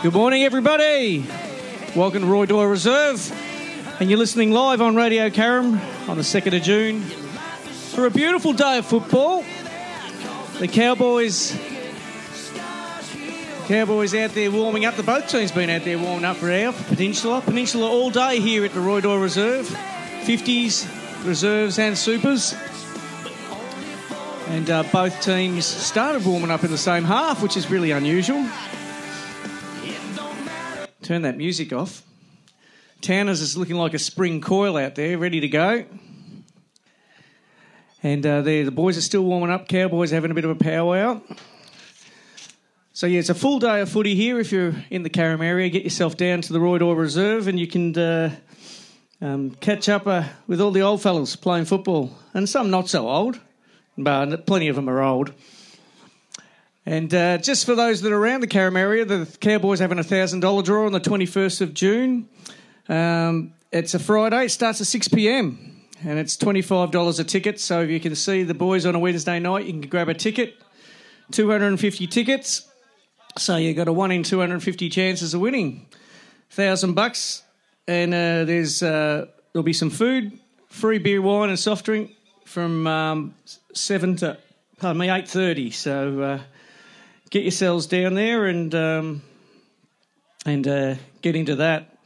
Good morning, everybody. Welcome to Roy Doyle Reserve. And you're listening live on Radio Carrum on the 2nd of June for a beautiful day of football. The Cowboys. Cowboys out there warming up. The both teams been out there warming up for our Peninsula. Peninsula all day here at the Roy Doyle Reserve. 50s, reserves, and supers. And uh, both teams started warming up in the same half, which is really unusual. Turn that music off. Towner's is looking like a spring coil out there, ready to go. And uh, the boys are still warming up. Cowboys having a bit of a powwow. So yeah, it's a full day of footy here. If you're in the Carrum area, get yourself down to the Roy Doyle Reserve, and you can uh, um, catch up uh, with all the old fellas playing football, and some not so old, but plenty of them are old. And uh, just for those that are around the Carrum area, the Cowboys having a thousand dollar draw on the twenty first of June. Um, it's a Friday. It starts at six pm, and it's twenty five dollars a ticket. So if you can see the boys on a Wednesday night, you can grab a ticket. Two hundred and fifty tickets. So you got a one in two hundred and fifty chances of winning. Thousand bucks, and uh, there's uh, there'll be some food, free beer, wine, and soft drink from um, seven to pardon me eight thirty. So uh, get yourselves down there and um, and uh, get into that.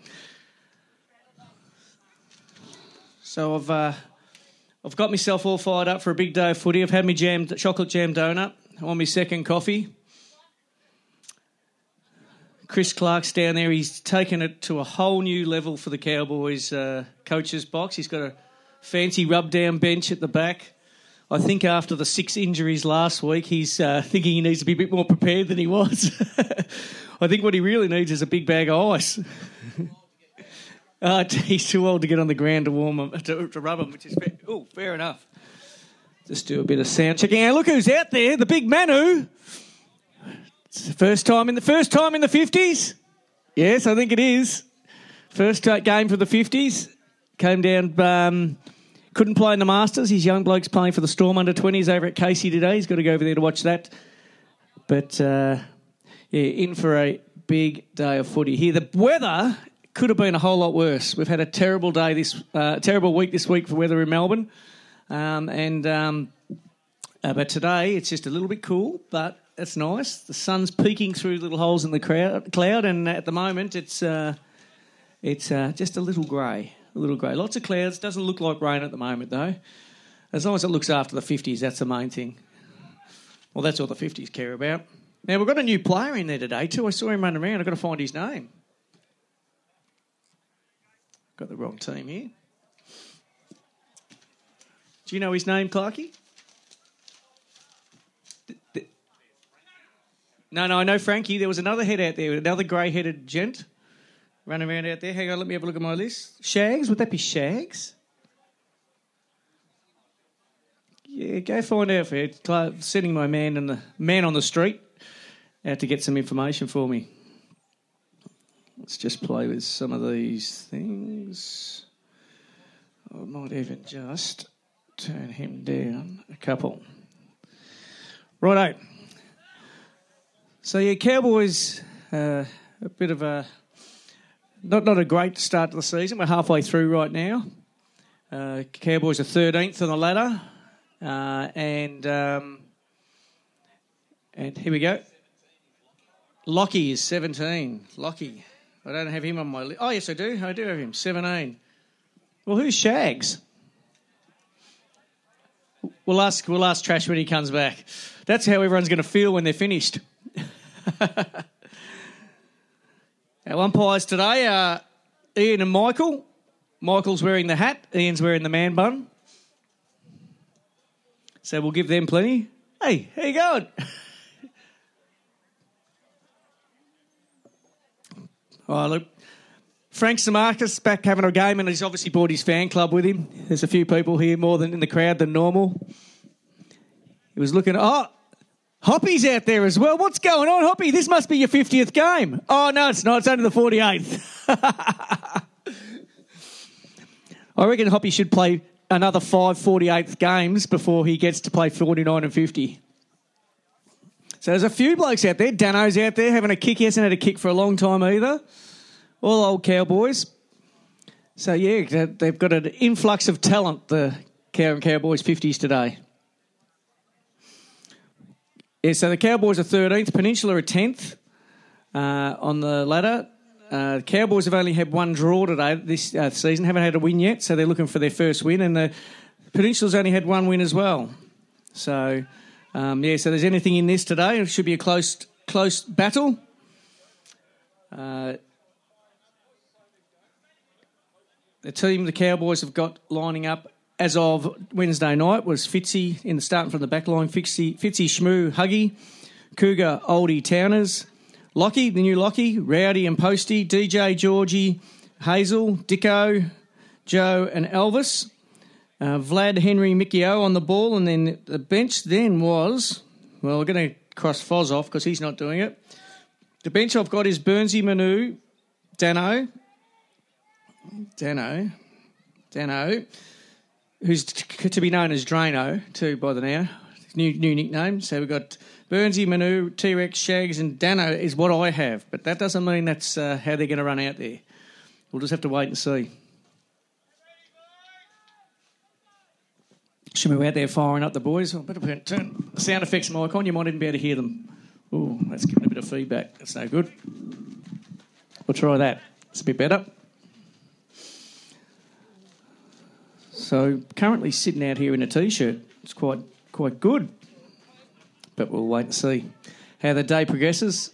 So I've uh, I've got myself all fired up for a big day of footy. I've had my jam chocolate jam donut. I want my second coffee. Chris Clark's down there. He's taken it to a whole new level for the Cowboys uh, coaches box. He's got a fancy rub down bench at the back. I think after the six injuries last week, he's uh, thinking he needs to be a bit more prepared than he was. I think what he really needs is a big bag of ice. uh, he's too old to get on the ground to warm him, to, to rub him, which is fair. Oh, fair enough. Just do a bit of sound checking. Hey, look who's out there, the big Manu. It's the first time in the first time in the fifties. Yes, I think it is. First game for the fifties. Came down. Um, couldn't play in the Masters. His young bloke's playing for the Storm under 20s over at Casey today. He's got to go over there to watch that. But uh, yeah, in for a big day of footy here. The weather could have been a whole lot worse. We've had a terrible day this, uh, terrible week this week for weather in Melbourne, um, and um, uh, but today it's just a little bit cool, but it's nice. The sun's peeking through little holes in the crowd, cloud, and at the moment it's uh, it's uh, just a little grey a little grey. Lots of clouds. Doesn't look like rain at the moment, though. As long as it looks after the 50s, that's the main thing. Well, that's all the 50s care about. Now, we've got a new player in there today, too. I saw him running around. I've got to find his name. Got the wrong team here. Do you know his name, Clarky? No, no, I know Frankie. There was another head out there, another grey headed gent running around out there. Hang on, let me have a look at my list. Shags, would that be Shags? Yeah, go find out for it. Sending my man and the man on the street out to get some information for me. Let's just play with some of these things. I might even just turn him down a couple. Righto. So yeah, Cowboys, uh, a bit of a not not a great start to the season. We're halfway through right now. Uh, Cowboys are 13th on the ladder, uh, and um, and here we go. Lockie is 17. Lockie, I don't have him on my list. Oh yes, I do. I do have him 17. Well, who's Shags? We'll ask. We'll ask Trash when he comes back. That's how everyone's going to feel when they're finished. Our umpires today are Ian and Michael. Michael's wearing the hat, Ian's wearing the man bun. So we'll give them plenty. Hey, how you going? oh, look. Frank Samarkis back having a game, and he's obviously brought his fan club with him. There's a few people here more than in the crowd than normal. He was looking. Oh, Hoppy's out there as well. What's going on, Hoppy? This must be your 50th game. Oh, no, it's not. It's only the 48th. I reckon Hoppy should play another five 48th games before he gets to play 49 and 50. So there's a few blokes out there. Dano's out there having a kick. He hasn't had a kick for a long time either. All old cowboys. So yeah, they've got an influx of talent, the Cow and Cowboys 50s today. Yeah, so the Cowboys are 13th, Peninsula are 10th uh, on the ladder. Uh, Cowboys have only had one draw today this uh, season, haven't had a win yet, so they're looking for their first win. And the Peninsula's only had one win as well. So, um, yeah, so there's anything in this today. It should be a close, close battle. Uh, the team the Cowboys have got lining up as of Wednesday night was Fitzy in the starting from the back line, Fitzy, Fitzy Shmoo, Huggy, Cougar, Oldie, Towners, Lockie, the new Lockie, Rowdy and Posty, DJ, Georgie, Hazel, Dicko, Joe and Elvis, uh, Vlad, Henry, Mickey O on the ball, and then the bench then was, well, we're going to cross Foz off because he's not doing it. The bench I've got is Burnsy, Manu, Dano, Dano, Dano, who's to be known as Drano too by the now. New new nickname. So we've got Burnsy, Manu, T Rex, Shags, and Dano is what I have, but that doesn't mean that's uh, how they're going to run out there. We'll just have to wait and see. Should we be out there firing up the boys? I better turn the sound effects mic on. You might even be able to hear them. Oh, that's giving a bit of feedback. That's no good. We'll try that. It's a bit better. So currently sitting out here in a t-shirt. It's quite quite good, but we'll wait and see how the day progresses.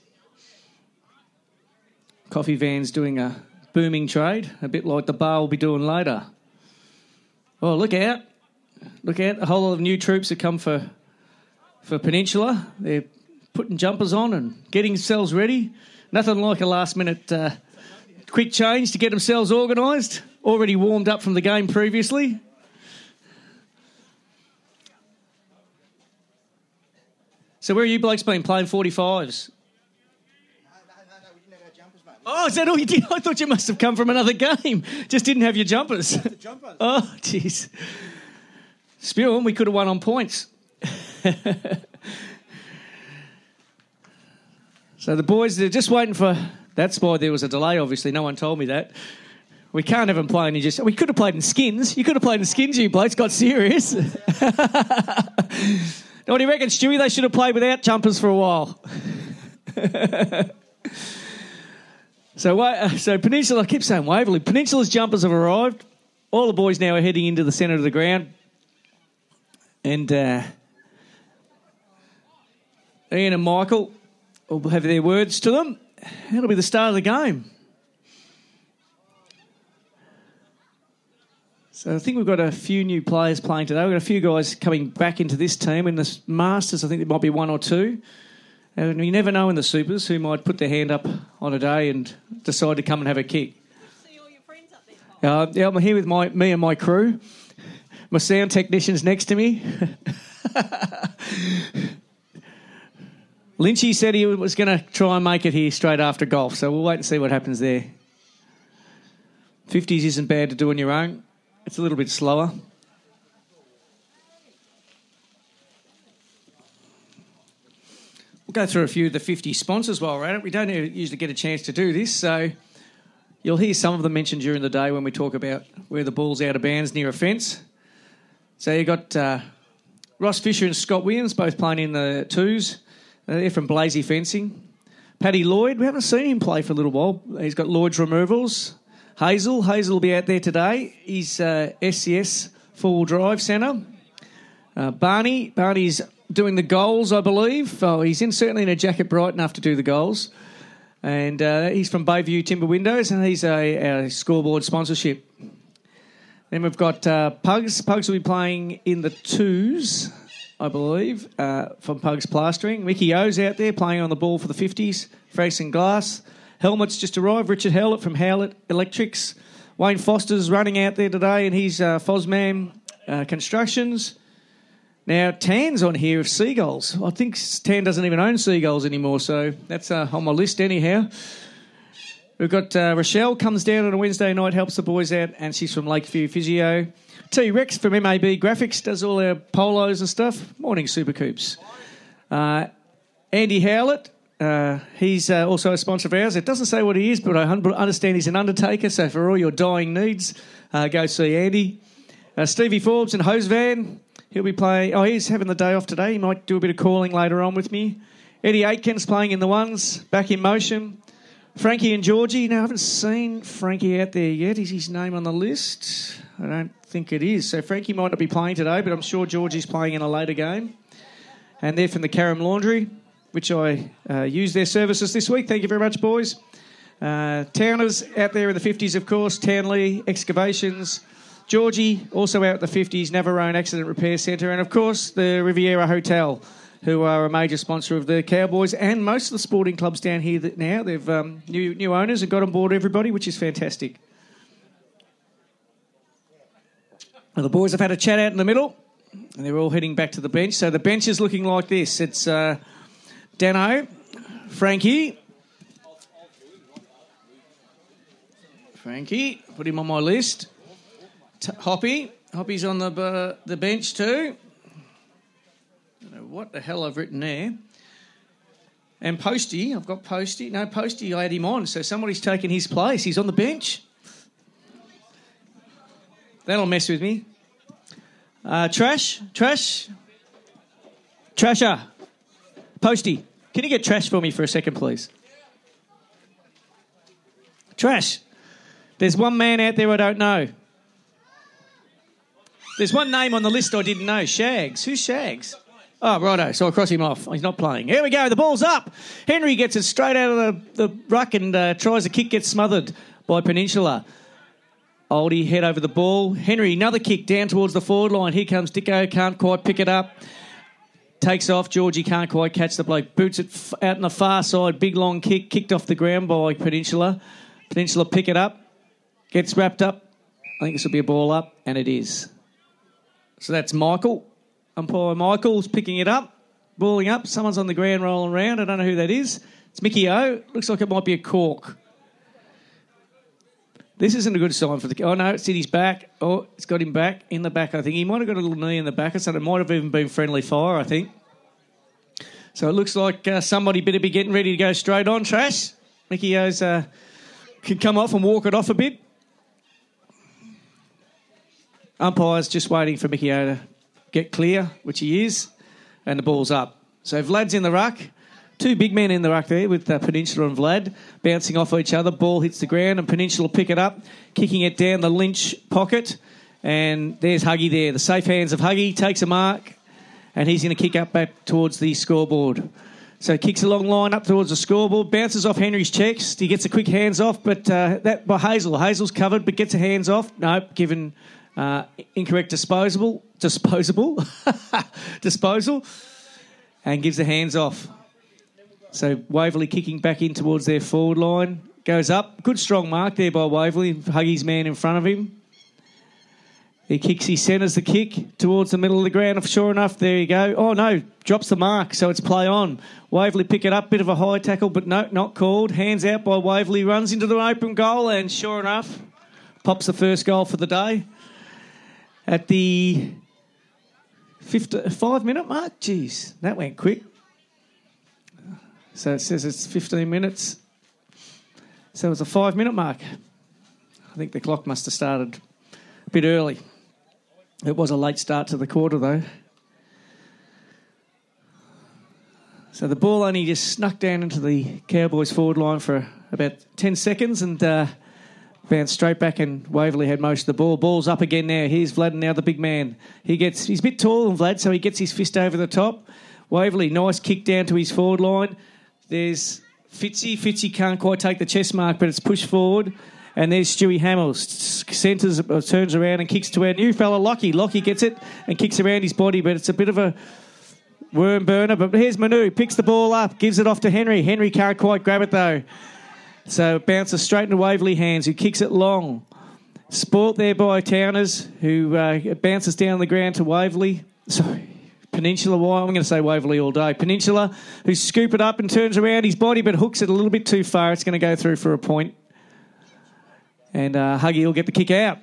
Coffee van's doing a booming trade, a bit like the bar will be doing later. Oh, look out! Look out! A whole lot of new troops have come for for Peninsula. They're putting jumpers on and getting themselves ready. Nothing like a last minute uh, quick change to get themselves organised already warmed up from the game previously. So where are you blokes been playing 45s? Oh, is that all you did? I thought you must have come from another game. Just didn't have your jumpers. jumpers. Oh, jeez. Them, we could have won on points. so the boys, they're just waiting for. That's why there was a delay, obviously. No one told me that. We can't have them playing in just. We could have played in skins. You could have played in skins, you blokes. Got serious. what do you reckon, Stewie? They should have played without jumpers for a while. so, uh, so Peninsula. I keep saying Waverley. Peninsula's jumpers have arrived. All the boys now are heading into the centre of the ground, and uh, Ian and Michael will have their words to them. It'll be the start of the game. So I think we've got a few new players playing today. We've got a few guys coming back into this team. In the Masters, I think there might be one or two. And you never know in the Supers who might put their hand up on a day and decide to come and have a kick. See all your friends up there. Uh, yeah, I'm here with my me and my crew. My sound technician's next to me. Lynchy said he was going to try and make it here straight after golf, so we'll wait and see what happens there. 50s isn't bad to do on your own. It's a little bit slower. We'll go through a few of the 50 sponsors while we're at it. We don't usually get a chance to do this, so you'll hear some of them mentioned during the day when we talk about where the ball's out of bounds near a fence. So you've got uh, Ross Fisher and Scott Williams both playing in the twos. They're from Blazy Fencing. Paddy Lloyd, we haven't seen him play for a little while. He's got Lloyd's Removals. Hazel. Hazel will be out there today. He's uh, SCS four wheel drive centre. Uh, Barney. Barney's doing the goals, I believe. Oh, he's in certainly in a jacket bright enough to do the goals. And uh, he's from Bayview Timber Windows, and he's a, a scoreboard sponsorship. Then we've got uh, Pugs. Pugs will be playing in the twos, I believe, uh, from Pugs Plastering. Mickey O's out there playing on the ball for the 50s. Frason Glass. Helmets just arrived. Richard Howlett from Howlett Electrics. Wayne Foster's running out there today, and he's uh, Fosman uh, Constructions. Now, Tan's on here of Seagulls. I think Tan doesn't even own Seagulls anymore, so that's uh, on my list anyhow. We've got uh, Rochelle comes down on a Wednesday night, helps the boys out, and she's from Lakeview Physio. T Rex from MAB Graphics does all our polos and stuff. Morning, Super Coops. Uh, Andy Howlett. Uh, he's uh, also a sponsor of ours. It doesn't say what he is, but I understand he's an undertaker. So for all your dying needs, uh, go see Andy. Uh, Stevie Forbes and Hose Van. He'll be playing. Oh, he's having the day off today. He might do a bit of calling later on with me. Eddie Aitkins playing in the ones, back in motion. Frankie and Georgie. Now, I haven't seen Frankie out there yet. Is his name on the list? I don't think it is. So Frankie might not be playing today, but I'm sure Georgie's playing in a later game. And they're from the Carrum Laundry, which I uh, used their services this week. Thank you very much, boys. Uh, Towners out there in the 50s, of course. Townley Excavations. Georgie, also out in the 50s, Navarone Accident Repair Centre. And, of course, the Riviera Hotel, who are a major sponsor of the Cowboys and most of the sporting clubs down here that now. They've um, new, new owners and got on board everybody, which is fantastic. Well, the boys have had a chat out in the middle, and they're all heading back to the bench. So the bench is looking like this. It's uh, Dano, Frankie, Frankie, put him on my list. T- Hoppy, Hoppy's on the uh, the bench too. What the hell I've written there. And Posty, I've got Posty. No, Posty, I had him on, so somebody's taken his place. He's on the bench. That'll mess with me. Uh, trash, trash, trasher, Posty. Can you get trash for me for a second, please? Trash. There's one man out there I don't know. There's one name on the list I didn't know. Shags. Who's Shags? Oh, righto. So I cross him off. He's not playing. Here we go. The ball's up. Henry gets it straight out of the, the ruck and uh, tries a kick, gets smothered by Peninsula. Oldie head over the ball. Henry, another kick down towards the forward line. Here comes Dicko, can't quite pick it up. Takes off. Georgie can't quite catch the bloke. Boots it f- out on the far side. Big long kick, kicked off the ground by Peninsula. Peninsula pick it up. Gets wrapped up. I think this will be a ball up, and it is. So that's Michael. Umpire Michael's picking it up, balling up. Someone's on the ground rolling around. I don't know who that is. It's Mickey O. Looks like it might be a cork. This isn't a good sign for the. Oh no, his back. Oh, it's got him back in the back. I think he might have got a little knee in the back something. It might have even been friendly fire. I think. So it looks like uh, somebody better be getting ready to go straight on. Trash. Mickey O's uh, can come off and walk it off a bit. Umpire's just waiting for Mickey O to get clear, which he is, and the ball's up. So Vlad's in the ruck. Two big men in the ruck there with uh, Peninsula and Vlad bouncing off each other. Ball hits the ground and Peninsula pick it up, kicking it down the Lynch pocket. And there's Huggy there. The safe hands of Huggy takes a mark and he's going to kick up back towards the scoreboard. So kicks a long line up towards the scoreboard, bounces off Henry's checks. He gets a quick hands off, but uh, that by Hazel. Hazel's covered, but gets a hands off. Nope, given uh, incorrect disposable, disposable, disposal, and gives the hands off. So Waverley kicking back in towards their forward line. Goes up. Good strong mark there by Waverley. Huggy's man in front of him. He kicks, he centres the kick towards the middle of the ground. Sure enough, there you go. Oh no, drops the mark, so it's play on. Waverley pick it up, bit of a high tackle, but no, not called. Hands out by Waverley, runs into the open goal, and sure enough, pops the first goal for the day. At the 50, five minute mark, jeez, that went quick. So it says it's 15 minutes. So it's a five minute mark. I think the clock must have started a bit early. It was a late start to the quarter, though. So the ball only just snuck down into the Cowboys forward line for about 10 seconds and uh, bounced straight back, and Waverley had most of the ball. Ball's up again now. Here's Vlad, now the big man. He gets he's a bit taller than Vlad, so he gets his fist over the top. Waverley, nice kick down to his forward line. There's Fitzy. Fitzy can't quite take the chest mark, but it's pushed forward. And there's Stewie Hamill. Centres, uh, turns around and kicks to our new fella, Lockie. Lockie gets it and kicks around his body, but it's a bit of a worm burner. But here's Manu, picks the ball up, gives it off to Henry. Henry can't quite grab it though. So it bounces straight into Waverley hands, who kicks it long. Sport there by Towners, who uh, bounces down the ground to Waverley. Sorry. Peninsula, why? I'm going to say Waverley all day. Peninsula, who scoop it up and turns around his body, but hooks it a little bit too far. It's going to go through for a point. And uh, Huggy will get the kick out.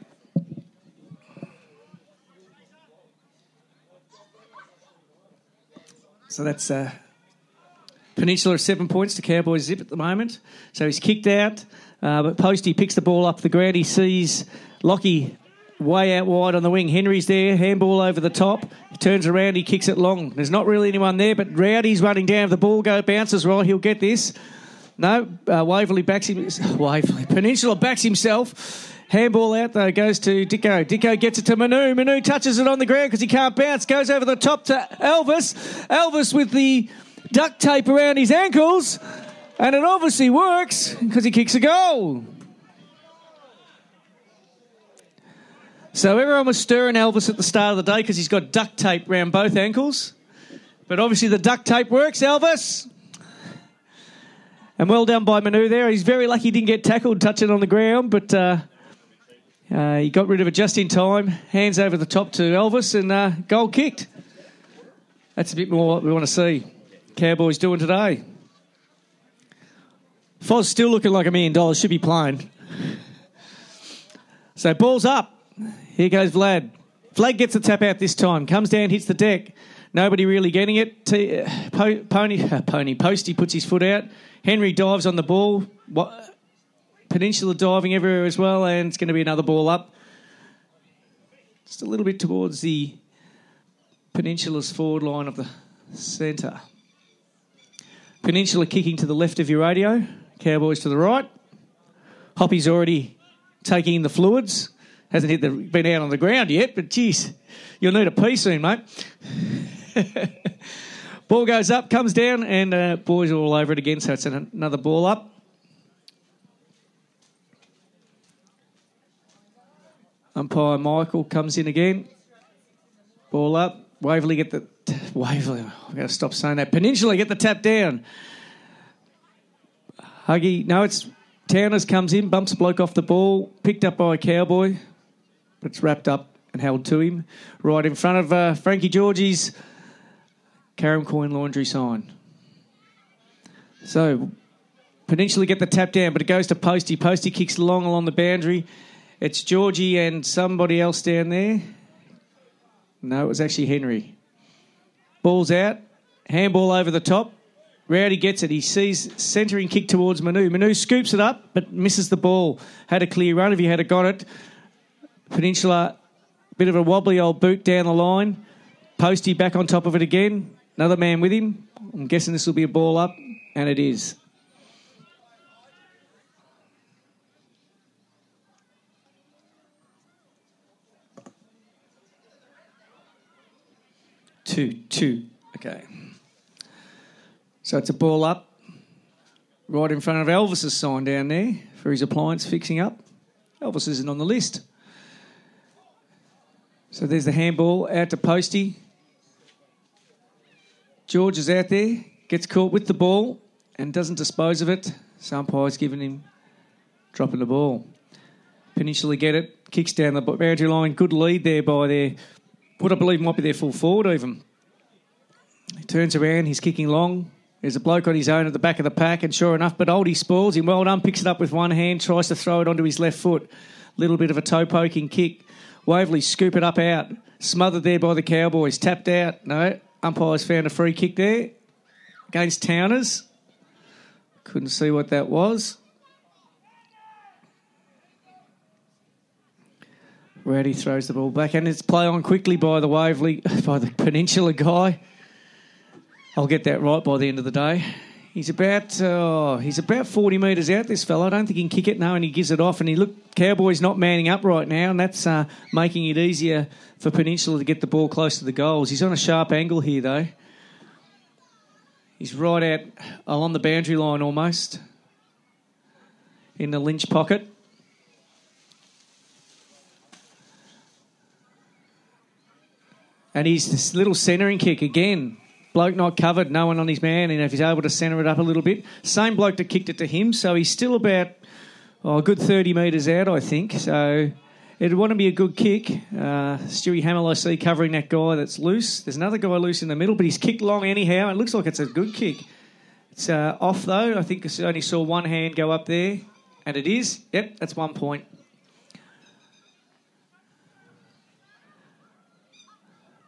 So that's uh, Peninsula seven points to Cowboys zip at the moment. So he's kicked out. Uh, but Posty picks the ball up the ground. He sees Lockie way out wide on the wing. Henry's there, handball over the top. He turns around, he kicks it long. There's not really anyone there, but Rowdy's running down. The ball go bounces right, he'll get this. No, uh, Waverley backs him. Waverley Peninsula backs himself. Handball out though goes to Dicko. Dicko gets it to Manu. Manu touches it on the ground because he can't bounce. Goes over the top to Elvis. Elvis with the duct tape around his ankles, and it obviously works because he kicks a goal. So everyone was stirring Elvis at the start of the day because he's got duct tape around both ankles. But obviously the duct tape works, Elvis. And well done by Manu there. He's very lucky he didn't get tackled touching on the ground, but uh, uh, he got rid of it just in time. Hands over the top to Elvis and uh, goal kicked. That's a bit more what we want to see. Cowboys doing today. Foz still looking like a million dollars. Should be playing. So ball's up. Here goes Vlad. Vlad gets the tap out this time. Comes down, hits the deck. Nobody really getting it. T- uh, po- pony, uh, pony Posty puts his foot out. Henry dives on the ball. What? Peninsula diving everywhere as well, and it's going to be another ball up. Just a little bit towards the Peninsula's forward line of the centre. Peninsula kicking to the left of your radio. Cowboys to the right. Hoppy's already taking in the fluids. Hasn't hit the, been out on the ground yet, but geez, you'll need a pee soon, mate. ball goes up, comes down, and uh, boys are all over it again, so it's an, another ball up. Umpire Michael comes in again. Ball up. Waverley get the. Waverley, I've got to stop saying that. Peninsula get the tap down. Huggy, no, it's Towners comes in, bumps bloke off the ball, picked up by a cowboy, it's wrapped up and held to him right in front of uh, Frankie Georgie's Carrum Coin Laundry sign. So potentially get the tap down, but it goes to Posty. Posty kicks long along the boundary. It's Georgie and somebody else down there. No, it was actually Henry. Ball's out. Handball over the top. Rowdy gets it. He sees centering kick towards Manu. Manu scoops it up, but misses the ball. Had a clear run if he had got it. Peninsula, bit of a wobbly old boot down the line. Posty back on top of it again. Another man with him. I'm guessing this will be a ball up, and it is. Two, two. Okay. So it's a ball up right in front of Elvis's sign down there for his appliance fixing up. Elvis isn't on the list. So there's the handball out to Posty. George is out there, gets caught with the ball and doesn't dispose of it. So umpire's giving him dropping the ball. Peninsula get it, kicks down the boundary line. Good lead there by their, what I believe might be their full forward even. He turns around, he's kicking long. There's a bloke on his own at the back of the pack, and sure enough, but Oldie spoils him. Well done, picks it up with one hand, tries to throw it onto his left foot. Little bit of a toe poking kick. Waverley scoop it up out. Smothered there by the Cowboys. Tapped out. No. Umpires found a free kick there against Towners. Couldn't see what that was. Rowdy throws the ball back, and it's play on quickly by the Waverley, by the Peninsula guy. I'll get that right by the end of the day. He's about uh, he's about forty metres out. This fellow, I don't think he can kick it. No, and he gives it off. And he look, Cowboys not manning up right now, and that's uh, making it easier for Peninsula to get the ball close to the goals. He's on a sharp angle here, though. He's right out along the boundary line almost in the Lynch pocket. And he's this little centering kick again. Bloke not covered, no one on his man, and if he's able to centre it up a little bit. Same bloke that kicked it to him, so he's still about oh, a good 30 metres out, I think. So it'd want to be a good kick. Uh, Stewie Hamill, I see, covering that guy that's loose. There's another guy loose in the middle, but he's kicked long anyhow. It looks like it's a good kick. It's uh, off, though. I think I only saw one hand go up there, and it is. Yep, that's one point.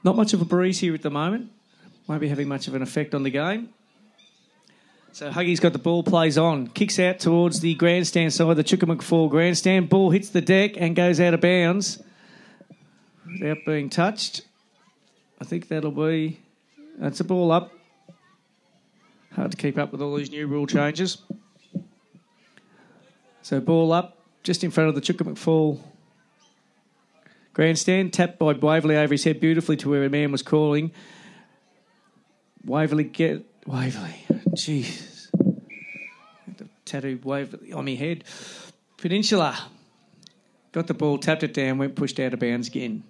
Not much of a breeze here at the moment. Won't be having much of an effect on the game. So Huggy's got the ball, plays on, kicks out towards the grandstand side, the Chuka Fall grandstand. Ball hits the deck and goes out of bounds without being touched. I think that'll be. That's a ball up. Hard to keep up with all these new rule changes. So ball up, just in front of the Chuka Fall grandstand, tapped by Waverley over his head beautifully to where a man was calling. Waverley get Waverley. Jeez. The Tattoo Waverley on my head. Peninsula. Got the ball, tapped it down, went pushed out of bounds again.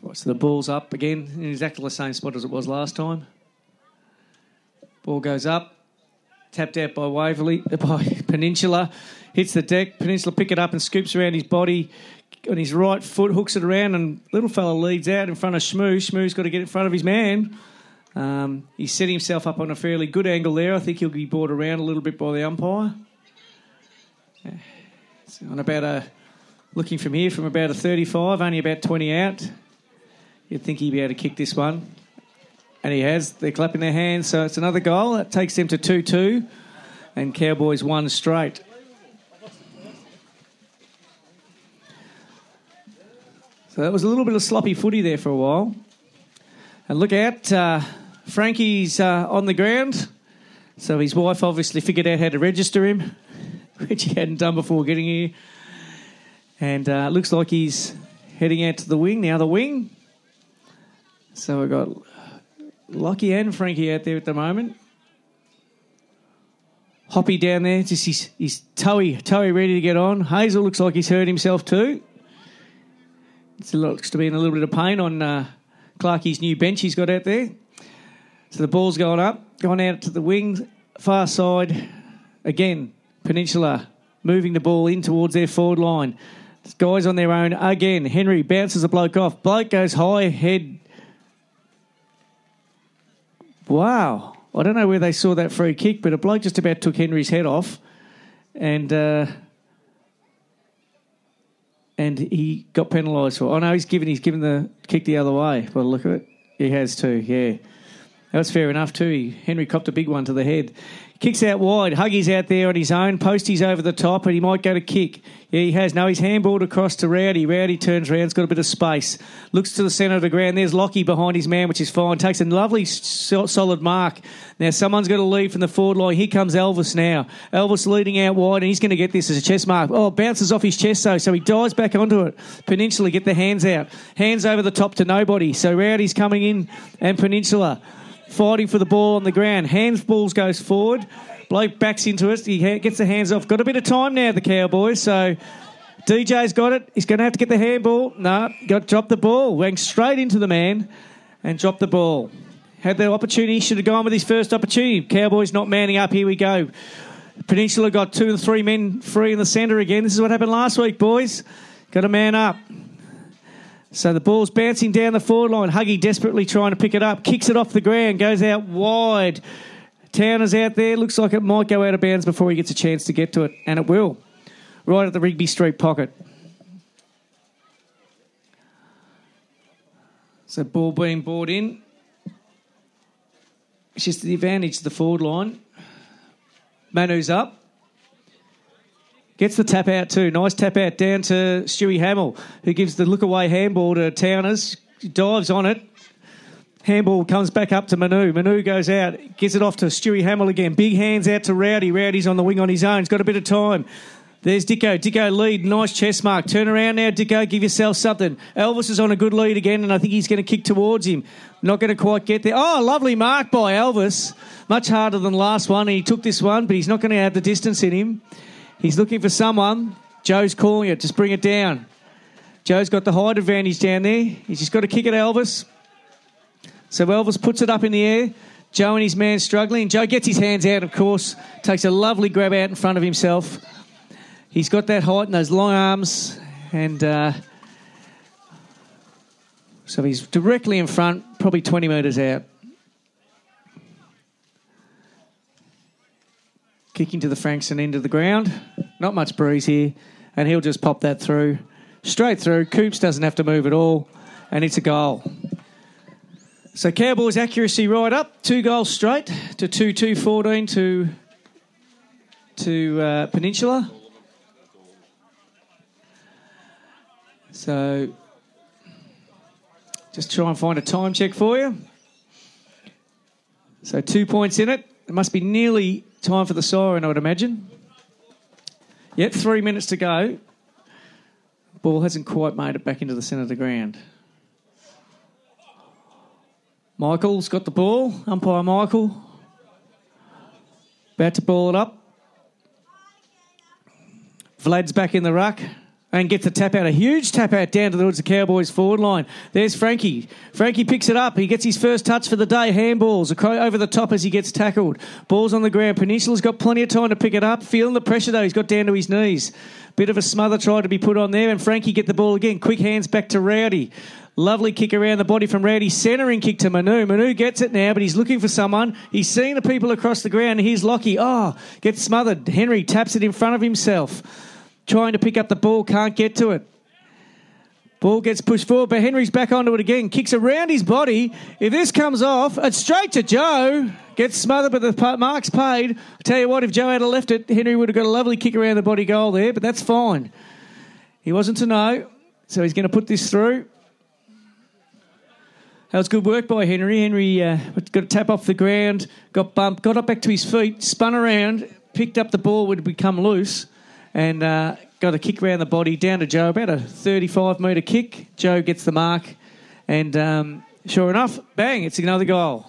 Right, So the ball's up again in exactly the same spot as it was last time. Ball goes up, tapped out by Waverley, by Peninsula, hits the deck. Peninsula pick it up and scoops around his body on his right foot, hooks it around, and little fella leads out in front of Shmoo. Shmoo's got to get in front of his man. Um, he's set himself up on a fairly good angle there. I think he'll be brought around a little bit by the umpire. On about a looking from here from about a 35, only about 20 out. You'd think he'd be able to kick this one. And he has. They're clapping their hands, so it's another goal. That takes them to 2 2. And Cowboys one straight. So that was a little bit of sloppy footy there for a while. And look out, uh, Frankie's uh, on the ground. So his wife obviously figured out how to register him, which he hadn't done before getting here. And uh, looks like he's heading out to the wing. Now the wing. So we've got Lockie and Frankie out there at the moment. Hoppy down there, just his, his Toey, Toey ready to get on. Hazel looks like he's hurt himself too. It looks to be in a little bit of pain on uh, Clarkie's new bench he's got out there. So the ball's going up, gone out to the wing, far side. Again, Peninsula moving the ball in towards their forward line. Guys on their own again. Henry bounces a bloke off. Bloke goes high, head Wow. I don't know where they saw that free kick, but a bloke just about took Henry's head off, and uh, and he got penalised for. Oh no, he's given he's given the kick the other way. Well, look at it. He has too. Yeah, that's fair enough too. He, Henry copped a big one to the head. Kicks out wide. Huggy's out there on his own. Posty's over the top, and he might go to kick. Yeah, he has. No, he's handballed across to Rowdy. Rowdy turns around. He's got a bit of space. Looks to the centre of the ground. There's Lockie behind his man, which is fine. Takes a lovely, solid mark. Now, someone's got to lead from the forward line. Here comes Elvis now. Elvis leading out wide, and he's going to get this as a chest mark. Oh, bounces off his chest, though, so he dives back onto it. Peninsula get the hands out. Hands over the top to nobody. So Rowdy's coming in, and Peninsula fighting for the ball on the ground. Hands balls goes forward. Bloke backs into it. He gets the hands off. Got a bit of time now, the Cowboys. So DJ's got it. He's going to have to get the handball. No, got to drop the ball. Went straight into the man and dropped the ball. Had the opportunity. Should have gone with his first opportunity. Cowboys not manning up. Here we go. Peninsula got two and three men free in the centre again. This is what happened last week, boys. Got a man up. So the ball's bouncing down the forward line. Huggy desperately trying to pick it up, kicks it off the ground, goes out wide. Towner's out there. Looks like it might go out of bounds before he gets a chance to get to it, and it will. Right at the Rigby Street pocket. So ball being brought in. It's just the advantage of the forward line. Manu's up. Gets the tap out too. Nice tap out down to Stewie Hamill, who gives the look away handball to Towners. Dives on it. Handball comes back up to Manu. Manu goes out, gets it off to Stewie Hamill again. Big hands out to Rowdy. Rowdy's on the wing on his own. He's got a bit of time. There's Dicko. Dicko lead. Nice chest mark. Turn around now, Dicko. Give yourself something. Elvis is on a good lead again, and I think he's going to kick towards him. Not going to quite get there. Oh, lovely mark by Elvis. Much harder than last one. He took this one, but he's not going to have the distance in him. He's looking for someone. Joe's calling it. Just bring it down. Joe's got the height advantage down there. He's just got to kick it, Elvis. So Elvis puts it up in the air. Joe and his man struggling. Joe gets his hands out, of course, takes a lovely grab out in front of himself. He's got that height and those long arms, and uh, so he's directly in front, probably 20 metres out. Kicking to the Franks and into the ground. Not much breeze here. And he'll just pop that through. Straight through. Coops doesn't have to move at all. and it's a goal. So Cowboys accuracy right up, two goals straight to 2 2 14 to, to uh, Peninsula. So just try and find a time check for you. So two points in it. It must be nearly time for the siren, I would imagine. Yet three minutes to go. Ball hasn't quite made it back into the centre of the ground. Michael's got the ball. Umpire Michael. About to ball it up. Vlad's back in the ruck and gets a tap out, a huge tap out down towards the Cowboys forward line. There's Frankie. Frankie picks it up. He gets his first touch for the day. Handballs over the top as he gets tackled. Ball's on the ground. Peninsula's got plenty of time to pick it up. Feeling the pressure though. He's got down to his knees. Bit of a smother tried to be put on there, and Frankie get the ball again. Quick hands back to Rowdy. Lovely kick around the body from Rowdy. Centering kick to Manu. Manu gets it now, but he's looking for someone. He's seeing the people across the ground. Here's Lockie. Oh, gets smothered. Henry taps it in front of himself. Trying to pick up the ball, can't get to it. Ball gets pushed forward, but Henry's back onto it again. Kicks around his body. If this comes off, it's straight to Joe. Gets smothered, but the mark's paid. I tell you what, if Joe had left it, Henry would have got a lovely kick around the body goal there, but that's fine. He wasn't to know, so he's going to put this through. That was good work by Henry. Henry uh, got a tap off the ground, got bumped, got up back to his feet, spun around, picked up the ball, would become loose, and uh, got a kick around the body down to Joe, about a 35 metre kick. Joe gets the mark, and um, sure enough, bang, it's another goal.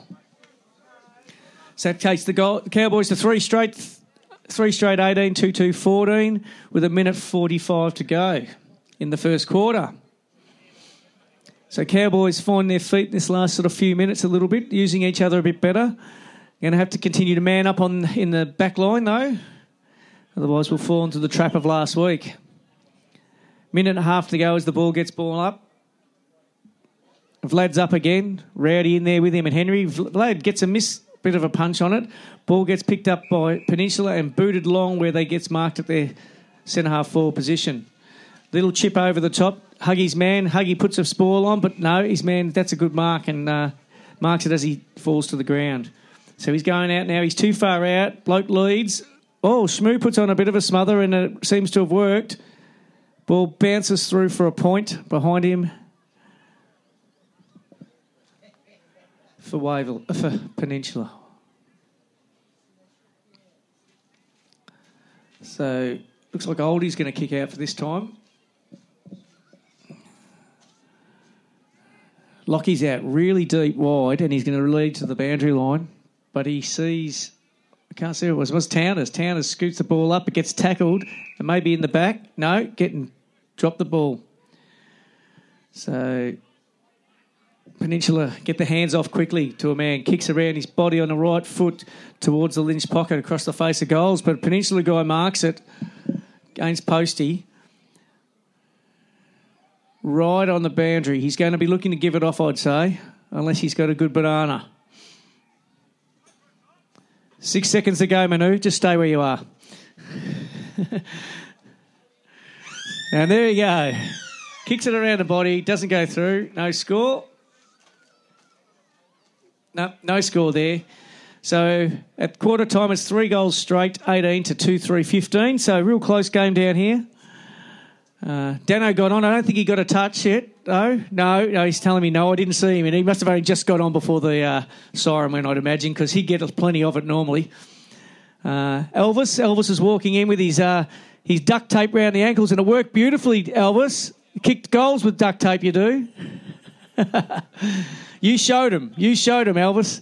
So that takes the, goal, the Cowboys to three straight, three straight 18, 2 2 14, with a minute 45 to go in the first quarter. So Cowboys find their feet in this last sort of few minutes a little bit, using each other a bit better. Going to have to continue to man up on in the back line though, otherwise we'll fall into the trap of last week. Minute and a half to go as the ball gets ball up. Vlad's up again, Rowdy in there with him and Henry. Vlad gets a miss, bit of a punch on it. Ball gets picked up by Peninsula and booted long where they gets marked at their centre half forward position. Little chip over the top. Huggy's man. Huggy puts a spoil on, but no, his man, that's a good mark and uh, marks it as he falls to the ground. So he's going out now. He's too far out. Bloke leads. Oh, Shmoo puts on a bit of a smother and it seems to have worked. Ball bounces through for a point behind him for Wavell, uh, for Peninsula. So looks like Oldie's going to kick out for this time. Lockie's out really deep wide and he's going to lead to the boundary line, but he sees. Can't see who it was. It was Towners. Towners scoots the ball up. It gets tackled It may be in the back. No, getting drop the ball. So Peninsula get the hands off quickly to a man, kicks around his body on the right foot towards the Lynch pocket across the face of goals, but Peninsula guy marks it against Posty right on the boundary. He's going to be looking to give it off, I'd say, unless he's got a good banana. Six seconds to go, Manu. Just stay where you are. and there you go. Kicks it around the body, doesn't go through. No score. No, no score there. So at quarter time, it's three goals straight, 18 to 2 3 15. So real close game down here. Uh, Dano got on. I don't think he got a touch yet. No, no, no. He's telling me no. I didn't see him, and he must have only just got on before the uh, siren went. I'd imagine because he gets plenty of it normally. Uh, Elvis, Elvis is walking in with his uh, his duct tape around the ankles, and it worked beautifully. Elvis kicked goals with duct tape. You do. you showed him. You showed him, Elvis.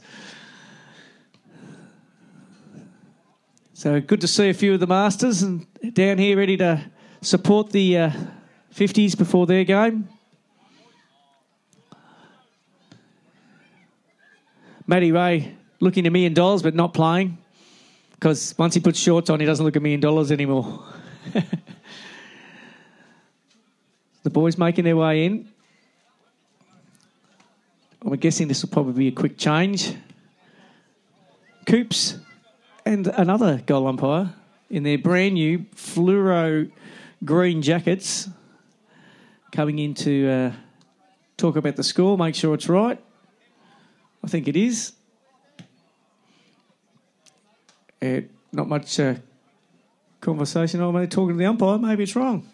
So good to see a few of the masters and down here ready to support the uh, 50s before their game. Matty Ray looking a million dollars but not playing because once he puts shorts on, he doesn't look a million dollars anymore. the boys making their way in. I'm guessing this will probably be a quick change. Coops and another goal umpire in their brand new fluoro green jackets coming into uh, talk about the score, make sure it's right. I think it is. Uh, not much uh, conversation. I'm only talking to the umpire. Maybe it's wrong.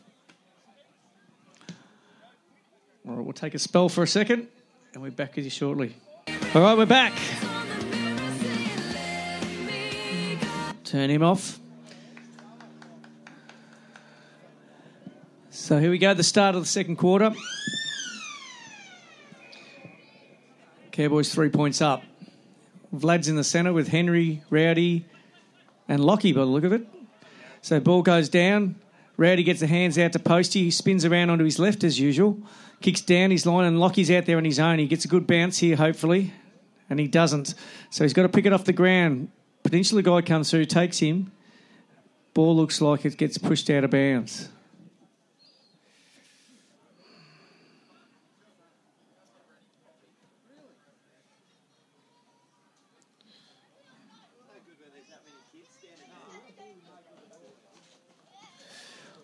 All right, we'll take a spell for a second and we're back with you shortly. All right, we're back. Turn him off. So here we go, the start of the second quarter. Cowboys three points up. Vlad's in the centre with Henry, Rowdy, and Lockie by the look of it. So ball goes down. Rowdy gets the hands out to Posty. He spins around onto his left as usual. Kicks down his line and Lockie's out there on his own. He gets a good bounce here, hopefully. And he doesn't. So he's got to pick it off the ground. Potentially, a guy comes through, takes him. Ball looks like it gets pushed out of bounds.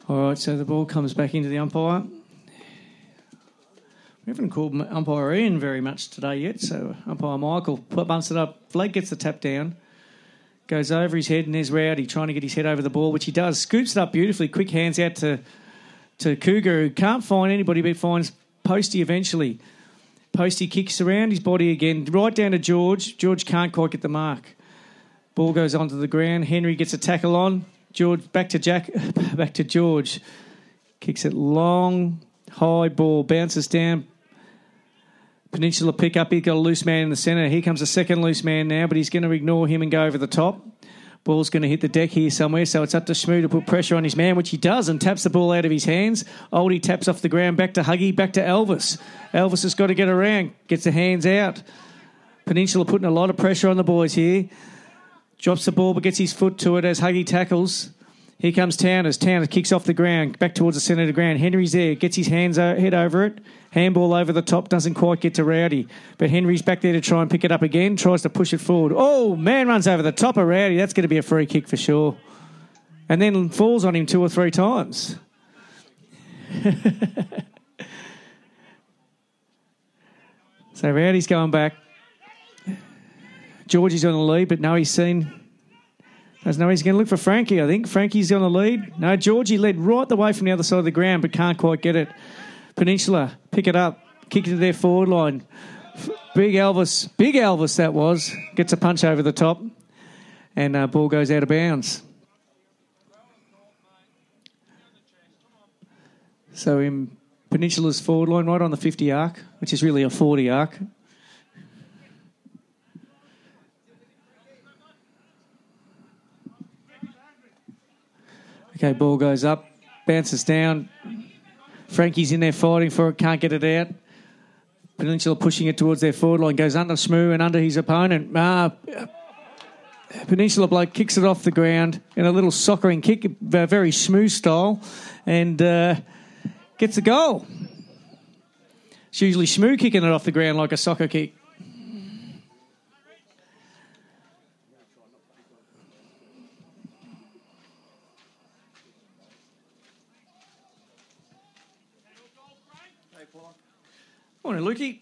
All right, so the ball comes back into the umpire. We haven't called umpire Ian very much today yet, so umpire Michael bumps it up. Flake gets the tap down, goes over his head, and there's Rowdy trying to get his head over the ball, which he does. Scoops it up beautifully. Quick hands out to to Cougar, who can't find anybody, but finds Posty eventually. Posty kicks around his body again, right down to George. George can't quite get the mark. Ball goes onto the ground. Henry gets a tackle on. George back to Jack, back to George. Kicks it long, high ball, bounces down. Peninsula pick up. He's got a loose man in the centre. Here comes a second loose man now, but he's going to ignore him and go over the top. Ball's going to hit the deck here somewhere, so it's up to Shmoo to put pressure on his man, which he does, and taps the ball out of his hands. Oldie taps off the ground, back to Huggy, back to Elvis. Elvis has got to get around, gets the hands out. Peninsula putting a lot of pressure on the boys here. Drops the ball but gets his foot to it as Huggy tackles. Here comes Towners. Towners kicks off the ground, back towards the centre of the ground. Henry's there, gets his hands head over it. Handball over the top, doesn't quite get to Rowdy. But Henry's back there to try and pick it up again, tries to push it forward. Oh, man runs over the top of Rowdy. That's going to be a free kick for sure. And then falls on him two or three times. so Rowdy's going back. Georgie's on the lead, but no, he's seen. Doesn't know he's going to look for Frankie, I think. Frankie's on the lead. No, Georgie led right the way from the other side of the ground, but can't quite get it. Peninsula, pick it up, kick it to their forward line. Big Elvis, big Elvis that was, gets a punch over the top, and uh, ball goes out of bounds. So in Peninsula's forward line, right on the 50 arc, which is really a 40 arc, Okay, ball goes up, bounces down. Frankie's in there fighting for it, can't get it out. Peninsula pushing it towards their forward line, goes under Smoo and under his opponent. Uh, Peninsula bloke kicks it off the ground in a little soccering kick, very smooth style, and uh, gets a goal. It's usually Smoo kicking it off the ground like a soccer kick. Morning, Lukey.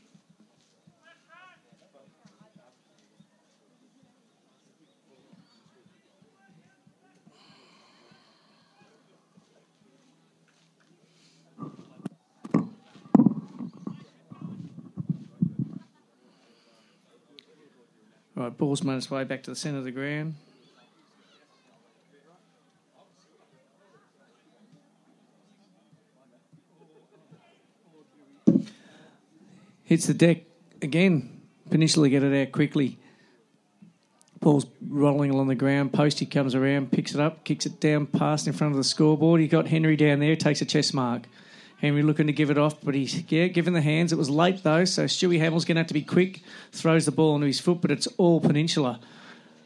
Right, ball's made its way back to the centre of the ground. Hits the deck again. Peninsula get it out quickly. Ball's rolling along the ground. Posty comes around, picks it up, kicks it down past in front of the scoreboard. He got Henry down there, takes a chest mark. Henry looking to give it off, but he's yeah, given the hands. It was late though, so Stewie Hamill's going to have to be quick. Throws the ball onto his foot, but it's all Peninsula.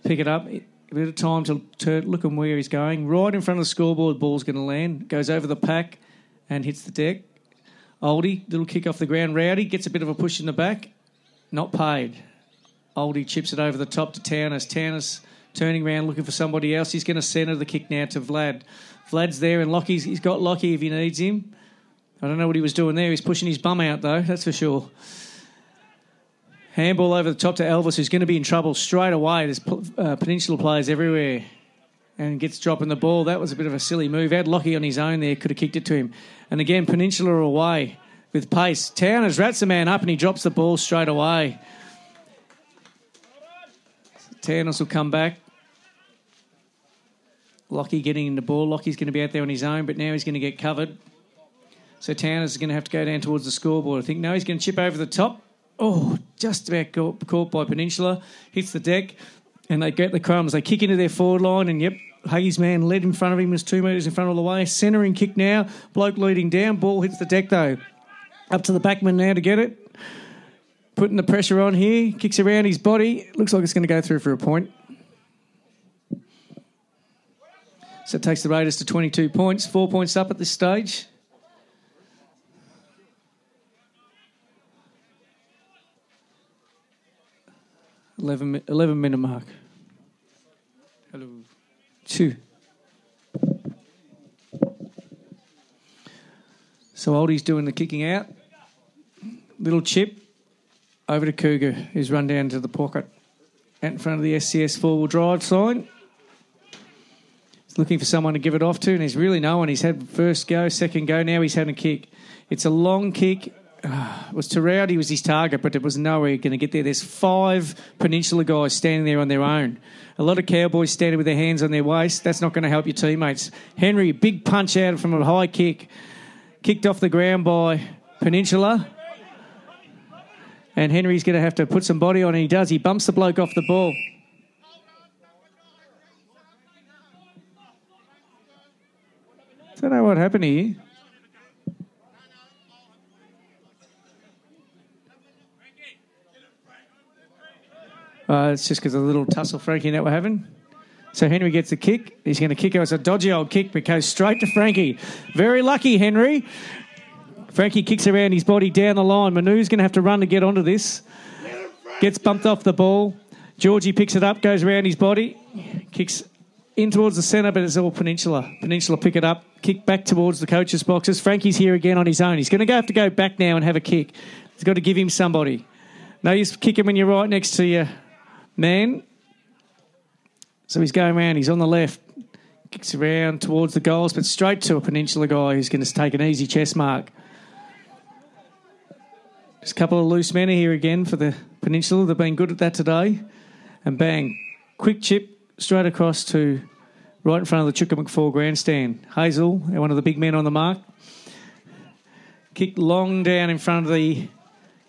Pick it up. A bit of time to, to look at where he's going. Right in front of the scoreboard, ball's going to land. Goes over the pack and hits the deck. Oldie, little kick off the ground. Rowdy gets a bit of a push in the back. Not paid. Oldie chips it over the top to Towners. Towners turning around looking for somebody else. He's going to centre the kick now to Vlad. Vlad's there and Lockie's, he's got Lockie if he needs him. I don't know what he was doing there. He's pushing his bum out, though, that's for sure. Handball over the top to Elvis, who's going to be in trouble straight away. There's uh, Peninsula players everywhere. And gets dropping the ball. That was a bit of a silly move. Had Lockie on his own there, could have kicked it to him. And again, Peninsula away with pace. Towner's rats a man up and he drops the ball straight away. Towner's will come back. Lockie getting in the ball. Lockie's going to be out there on his own, but now he's going to get covered. So Towner's is going to have to go down towards the scoreboard. I think no, he's going to chip over the top. Oh, just about caught by Peninsula. Hits the deck, and they get the crumbs. They kick into their forward line, and yep, Huggies man led in front of him was two metres in front of the way. Centering kick now. Bloke leading down. Ball hits the deck though. Up to the backman now to get it. Putting the pressure on here. Kicks around his body. Looks like it's going to go through for a point. So it takes the Raiders to 22 points. Four points up at this stage. Eleven, 11 minute mark. Hello two. So Oldie's doing the kicking out. Little chip over to Cougar, who's run down to the pocket out in front of the SCS four wheel drive sign. He's looking for someone to give it off to, and he's really no one. He's had first go, second go, now he's had a kick. It's a long kick uh, was Terrowdy was his target, but it was nowhere going to get there. There's five Peninsula guys standing there on their own. A lot of Cowboys standing with their hands on their waist. That's not going to help your teammates. Henry, big punch out from a high kick, kicked off the ground by Peninsula. And Henry's going to have to put some body on, and he does. He bumps the bloke off the ball. I don't know what happened here. Uh, it's just because of the little tussle Frankie that we're having. So Henry gets a kick. He's going to kick it. It's a dodgy old kick, but goes straight to Frankie. Very lucky, Henry. Frankie kicks around his body down the line. Manu's going to have to run to get onto this. Gets bumped off the ball. Georgie picks it up, goes around his body, kicks in towards the centre, but it's all Peninsula. Peninsula pick it up, kick back towards the coach's boxes. Frankie's here again on his own. He's going to have to go back now and have a kick. He's got to give him somebody. No, you kick him when you're right next to you man. So he's going around, he's on the left, kicks around towards the goals, but straight to a Peninsula guy who's going to take an easy chest mark. Just a couple of loose men here again for the Peninsula. They've been good at that today. And bang, quick chip straight across to right in front of the Chuka McFall grandstand. Hazel, one of the big men on the mark. kicked long down in front of the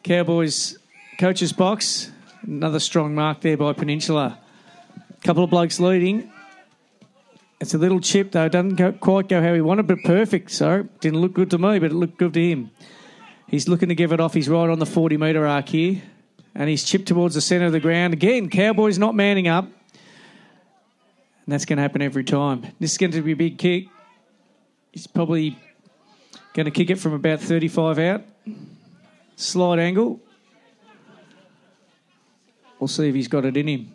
Cowboys coach's box. Another strong mark there by Peninsula. Couple of blokes leading. It's a little chip though. It doesn't go, quite go how he wanted, but perfect. So didn't look good to me, but it looked good to him. He's looking to give it off. He's right on the 40 metre arc here. And he's chipped towards the centre of the ground. Again, Cowboys not manning up. And that's going to happen every time. This is going to be a big kick. He's probably going to kick it from about 35 out. Slight angle. We'll see if he's got it in him.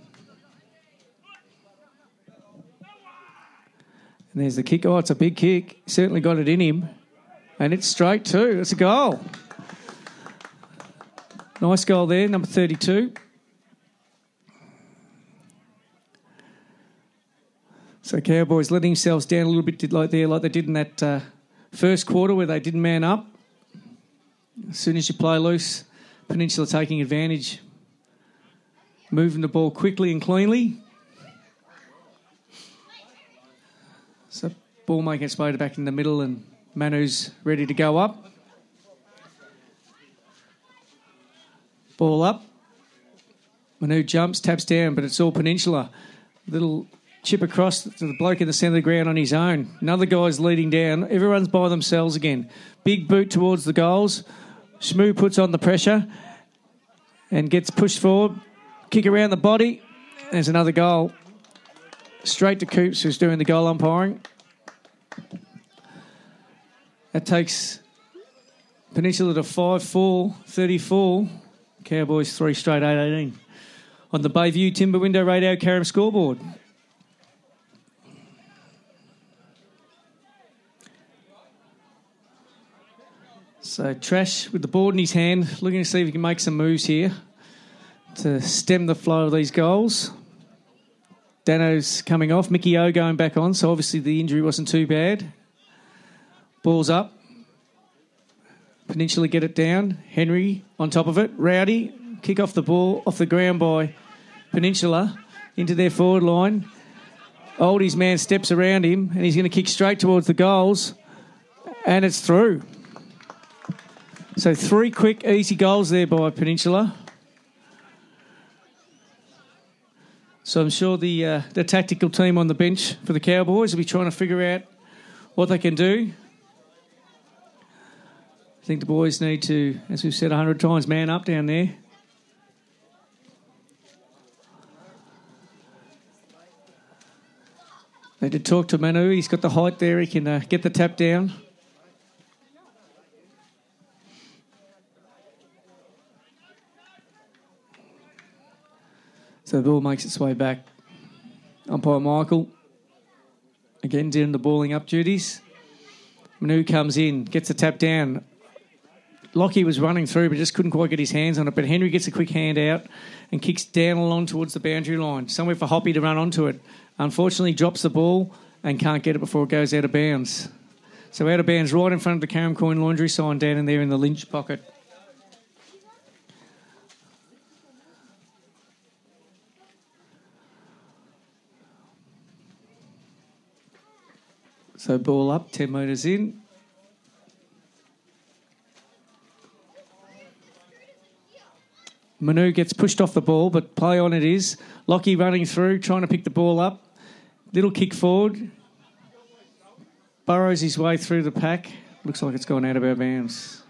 And there's the kick. Oh, it's a big kick. Certainly got it in him. And it's straight too. It's a goal. Nice goal there, number 32. So Cowboys letting themselves down a little bit like there, like they did in that uh, first quarter where they didn't man up. As soon as you play loose, Peninsula taking advantage moving the ball quickly and cleanly. So ball may get spotted back in the middle and Manu's ready to go up. Ball up. Manu jumps, taps down, but it's all peninsula. Little chip across to the bloke in the centre of the ground on his own. Another guy's leading down. Everyone's by themselves again. Big boot towards the goals. Shmoo puts on the pressure and gets pushed forward. Kick around the body. There's another goal. Straight to Coops, who's doing the goal umpiring. That takes Peninsula to 5 4 34. Cowboys 3 straight 8 18. On the Bayview Timber Window Radio Carrum scoreboard. So Trash with the board in his hand, looking to see if he can make some moves here to stem the flow of these goals. Dano's coming off, Mickey O going back on, so obviously the injury wasn't too bad. Ball's up. Peninsula get it down. Henry on top of it. Rowdy kick off the ball off the ground by Peninsula into their forward line. Oldie's man steps around him and he's going to kick straight towards the goals, and it's through. So three quick, easy goals there by Peninsula. So I'm sure the uh, the tactical team on the bench for the Cowboys will be trying to figure out what they can do. I think the boys need to, as we've said a hundred times, man up down there. They did talk to Manu. He's got the height there. He can uh, get the tap down. So the ball makes its way back. Umpire Michael again doing the balling up duties. Manu comes in, gets the tap down. Lockie was running through, but just couldn't quite get his hands on it. But Henry gets a quick hand out and kicks down along towards the boundary line, somewhere for Hoppy to run onto it. Unfortunately, drops the ball and can't get it before it goes out of bounds. So out of bounds, right in front of the Carrum Coin laundry sign down in there in the Lynch pocket. So ball up, 10 metres in. Manu gets pushed off the ball, but play on it is. Lockie running through, trying to pick the ball up. Little kick forward. Burrows his way through the pack. Looks like it's gone out of our bounds.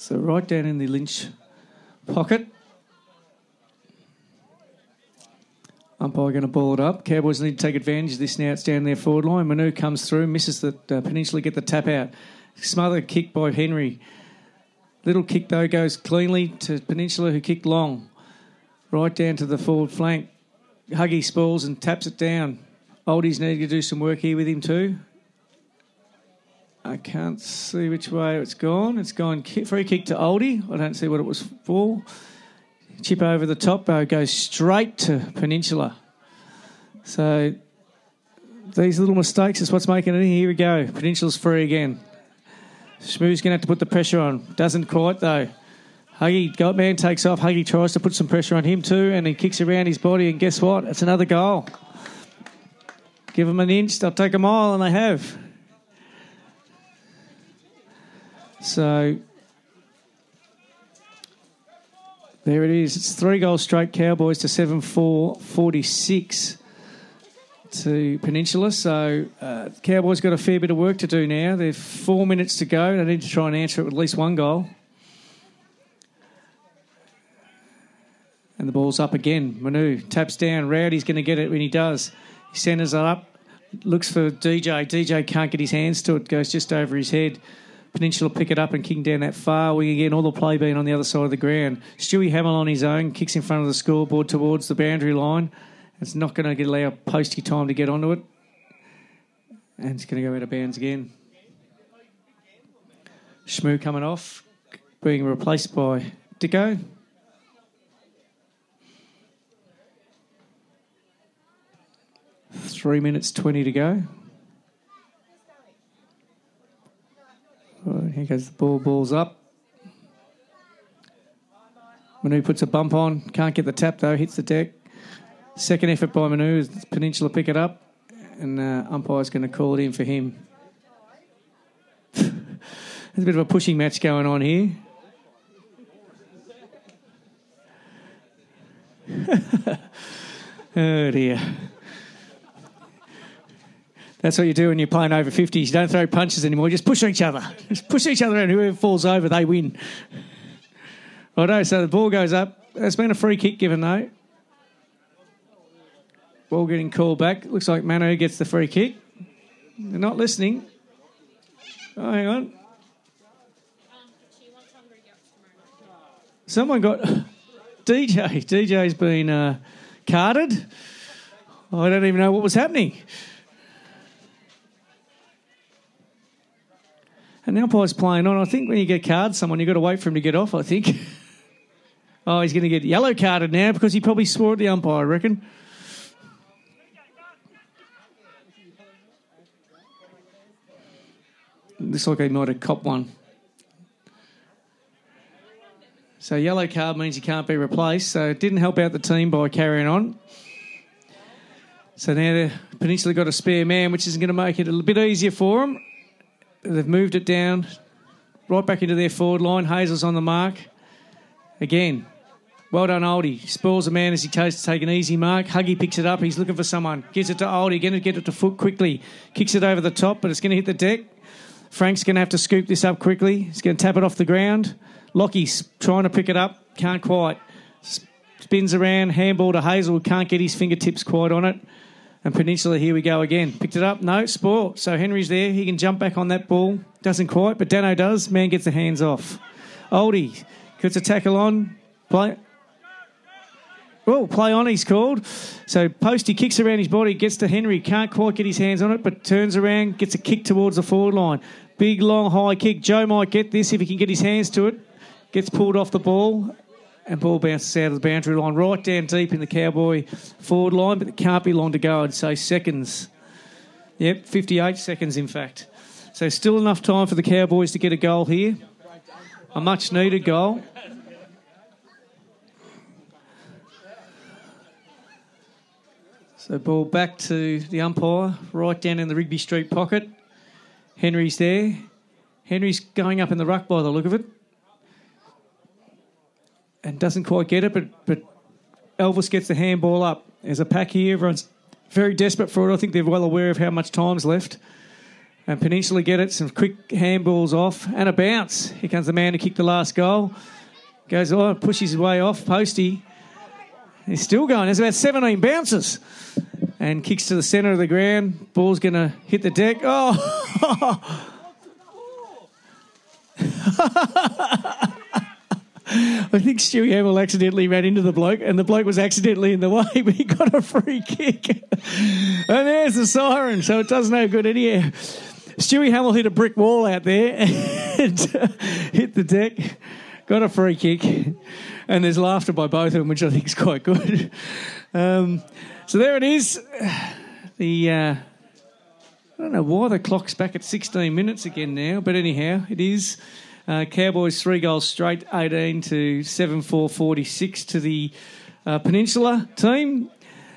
So right down in the Lynch pocket. Umpire going to ball it up. Cowboys need to take advantage of this now. It's down their forward line. Manu comes through, misses the uh, Peninsula, get the tap out. Smothered kick by Henry. Little kick though goes cleanly to Peninsula, who kicked long, right down to the forward flank. Huggy spalls and taps it down. Oldies need to do some work here with him too. I can't see which way it's gone. It's gone free kick to Oldie. I don't see what it was for. Chip over the top, though, goes straight to Peninsula. So these little mistakes is what's making it. Here we go. Peninsula's free again. Smooth's going to have to put the pressure on. Doesn't quite, though. Huggy, got man takes off. Huggy tries to put some pressure on him, too, and he kicks around his body, and guess what? It's another goal. Give them an inch, they'll take a mile, and they have. So There it is. It's three goals straight Cowboys to 7 4 46 to Peninsula. So uh, Cowboys got a fair bit of work to do now. They've four minutes to go. They need to try and answer it with at least one goal. And the ball's up again. Manu taps down. Rowdy's going to get it when he does. He centres it up. Looks for DJ. DJ can't get his hands to it. Goes just over his head. Peninsula pick it up and kick down that far wing again. All the play being on the other side of the ground. Stewie Hamill on his own kicks in front of the scoreboard towards the boundary line. It's not going to allow Posty time to get onto it, and it's going to go out of bounds again. Shmoo coming off, being replaced by Dicko. Three minutes twenty to go. Here goes the ball, ball's up. Manu puts a bump on, can't get the tap though, hits the deck. Second effort by Manu, Peninsula pick it up, and uh, umpire's going to call it in for him. There's a bit of a pushing match going on here. oh dear. That's what you do when you're playing over 50s. You don't throw punches anymore. You just push each other. Just push each other and whoever falls over, they win. Righto, so the ball goes up. There's been a free kick given, though. Ball getting called back. Looks like Manu gets the free kick. They're not listening. Oh, hang on. Someone got... DJ. DJ's been uh, carded. I don't even know what was happening. And the umpire's playing on. I think when you get carded someone, you've got to wait for him to get off, I think. oh, he's going to get yellow carded now because he probably swore at the umpire, I reckon. Looks like he might have copped one. So yellow card means he can't be replaced. So it didn't help out the team by carrying on. So now the Peninsula got a spare man, which is going to make it a little bit easier for them. They've moved it down right back into their forward line. Hazel's on the mark. Again, well done, Oldie. Spoils a man as he goes to take an easy mark. Huggy picks it up. He's looking for someone. Gives it to Oldie. Going to get it to foot quickly. Kicks it over the top, but it's going to hit the deck. Frank's going to have to scoop this up quickly. He's going to tap it off the ground. Lockie's trying to pick it up. Can't quite. Spins around. Handball to Hazel. Can't get his fingertips quite on it. And Peninsula, here we go again. Picked it up. No, sport. So Henry's there. He can jump back on that ball. Doesn't quite, but Dano does. Man gets the hands off. Oldie gets a tackle on. Play. Well, play on, he's called. So Posty kicks around his body, gets to Henry, can't quite get his hands on it, but turns around, gets a kick towards the forward line. Big, long, high kick. Joe might get this if he can get his hands to it. Gets pulled off the ball, and ball bounces out of the boundary line, right down deep in the Cowboy forward line, but it can't be long to go, I'd say seconds. Yep, 58 seconds, in fact. So still enough time for the Cowboys to get a goal here. A much needed goal. So ball back to the umpire, right down in the Rigby Street pocket. Henry's there. Henry's going up in the ruck by the look of it. And doesn't quite get it, but, but Elvis gets the handball up. There's a pack here. Everyone's very desperate for it. I think they're well aware of how much time's left. And Peninsula get it. Some quick handballs off and a bounce. Here comes the man who kicked the last goal. Goes, oh, pushes his way off. Posty. He's still going. There's about 17 bounces. And kicks to the centre of the ground. Ball's going to hit the deck. Oh! I think Stewie Hamill accidentally ran into the bloke, and the bloke was accidentally in the way, but he got a free kick. and there's the siren, so it does no good anyhow. Stewie Hamill hit a brick wall out there and hit the deck, got a free kick, and there's laughter by both of them, which I think is quite good. Um, so there it is. The uh, I don't know why the clock's back at 16 minutes again now, but anyhow, it is. Uh, Cowboys three goals straight, 18 to 7 4 46 to the uh, Peninsula team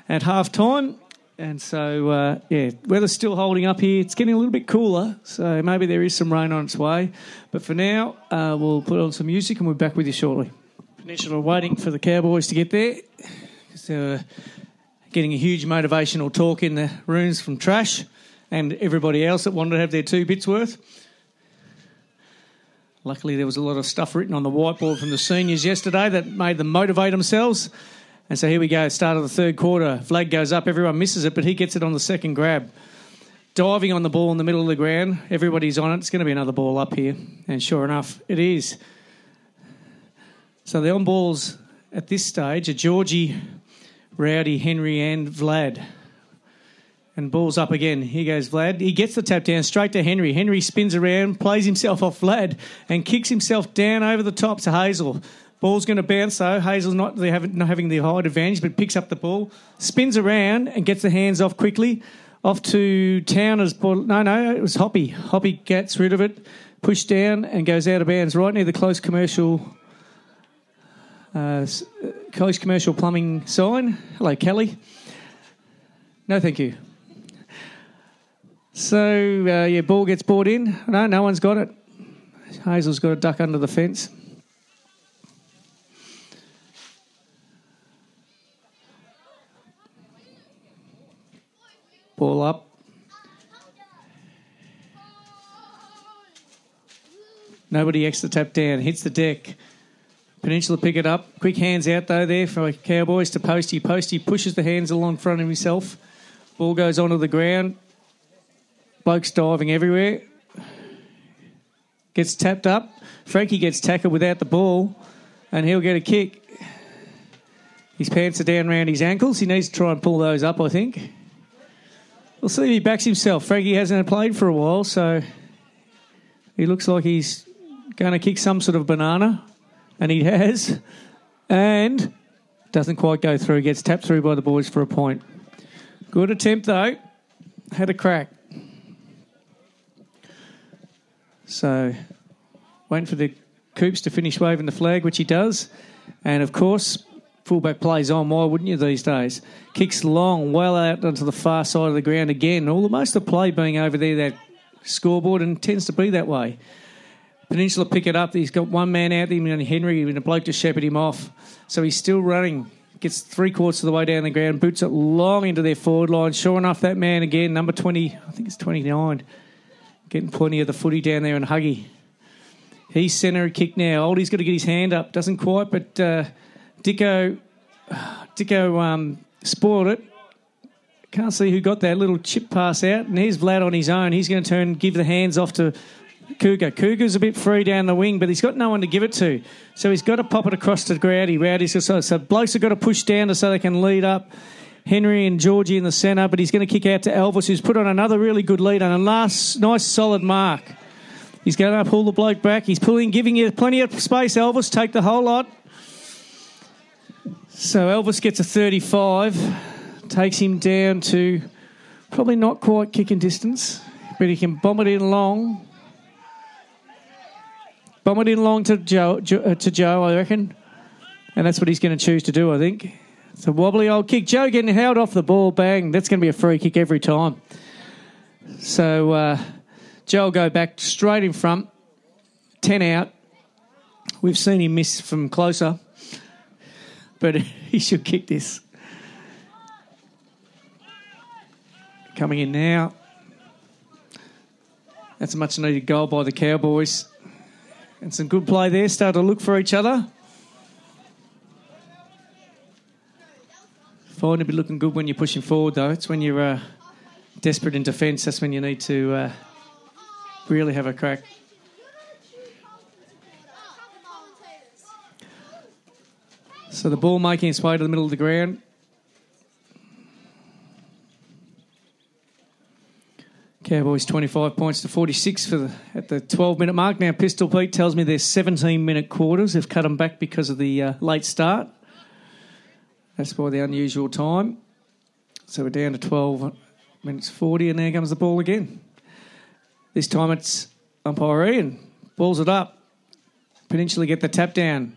at half time. And so, uh, yeah, weather's still holding up here. It's getting a little bit cooler, so maybe there is some rain on its way. But for now, uh, we'll put on some music and we'll be back with you shortly. Peninsula waiting for the Cowboys to get there. So, getting a huge motivational talk in the rooms from Trash and everybody else that wanted to have their two bits worth. Luckily, there was a lot of stuff written on the whiteboard from the seniors yesterday that made them motivate themselves. And so here we go, start of the third quarter. Flag goes up, everyone misses it, but he gets it on the second grab. Diving on the ball in the middle of the ground, everybody's on it. It's going to be another ball up here. And sure enough, it is. So the on balls at this stage are Georgie, Rowdy, Henry, and Vlad. And ball's up again. Here goes Vlad. He gets the tap down straight to Henry. Henry spins around, plays himself off Vlad, and kicks himself down over the top to Hazel. Ball's going to bounce though. Hazel's not, not having the height advantage, but picks up the ball, spins around, and gets the hands off quickly. Off to Town Towner's ball. No, no, it was Hoppy. Hoppy gets rid of it, pushed down, and goes out of bounds right near the close commercial. Uh, close commercial plumbing sign. Hello, Kelly. No, thank you. So, uh, yeah, ball gets brought in. No, no one's got it. Hazel's got a duck under the fence. Ball up. Nobody extra tap down. Hits the deck. Peninsula pick it up. Quick hands out though there for Cowboys to Posty. Posty pushes the hands along front of himself. Ball goes onto the ground. Bloke's diving everywhere. Gets tapped up. Frankie gets tackled without the ball, and he'll get a kick. His pants are down around his ankles. He needs to try and pull those up, I think. We'll see if he backs himself. Frankie hasn't played for a while, so he looks like he's going to kick some sort of banana, and he has. And doesn't quite go through. Gets tapped through by the boys for a point. Good attempt, though. Had a crack. So, waiting for the Coops to finish waving the flag, which he does. And of course, fullback plays on. Why wouldn't you these days? Kicks long, well out onto the far side of the ground again. All the most of play being over there, that scoreboard, and tends to be that way. Peninsula pick it up. He's got one man out there, and Henry, and a bloke to shepherd him off. So he's still running. Gets three quarters of the way down the ground, boots it long into their forward line. Sure enough, that man again, number 20, I think it's 29, getting plenty of the footy down there and Huggy. He's centre kick now. Oldie's got to get his hand up. Doesn't quite, but uh, Dicko, Dicko um, spoiled it. Can't see who got that little chip pass out. And here's Vlad on his own. He's going to turn give the hands off to Cougar. Cougar's a bit free down the wing, but he's got no one to give it to. So he's got to pop it across to Rowdy. Rowdy's so, so blokes have got to push down to so they can lead up. Henry and Georgie in the centre, but he's going to kick out to Elvis, who's put on another really good lead and a last nice solid mark. He's going to pull the bloke back. He's pulling, giving you plenty of space. Elvis, take the whole lot. So Elvis gets a 35, takes him down to probably not quite kicking distance, but he can bomb it in long. Bomb it in long to Joe, uh, to Joe, I reckon. And that's what he's going to choose to do, I think. It's a wobbly old kick. Joe getting held off the ball, bang. That's going to be a free kick every time. So uh, Joe will go back straight in front, 10 out. We've seen him miss from closer, but he should kick this. Coming in now. That's a much needed goal by the Cowboys. And some good play there. Start to look for each other. Fine to be looking good when you're pushing forward, though. It's when you're uh, desperate in defence. That's when you need to uh, really have a crack. So the ball making its way to the middle of the ground. Cowboys 25 points to 46 for the, at the 12 minute mark. Now, Pistol Pete tells me there's 17 minute quarters. They've cut them back because of the uh, late start. That's by the unusual time. So we're down to 12 minutes 40, and there comes the ball again. This time it's umpire Ian. Balls it up. Peninsula get the tap down.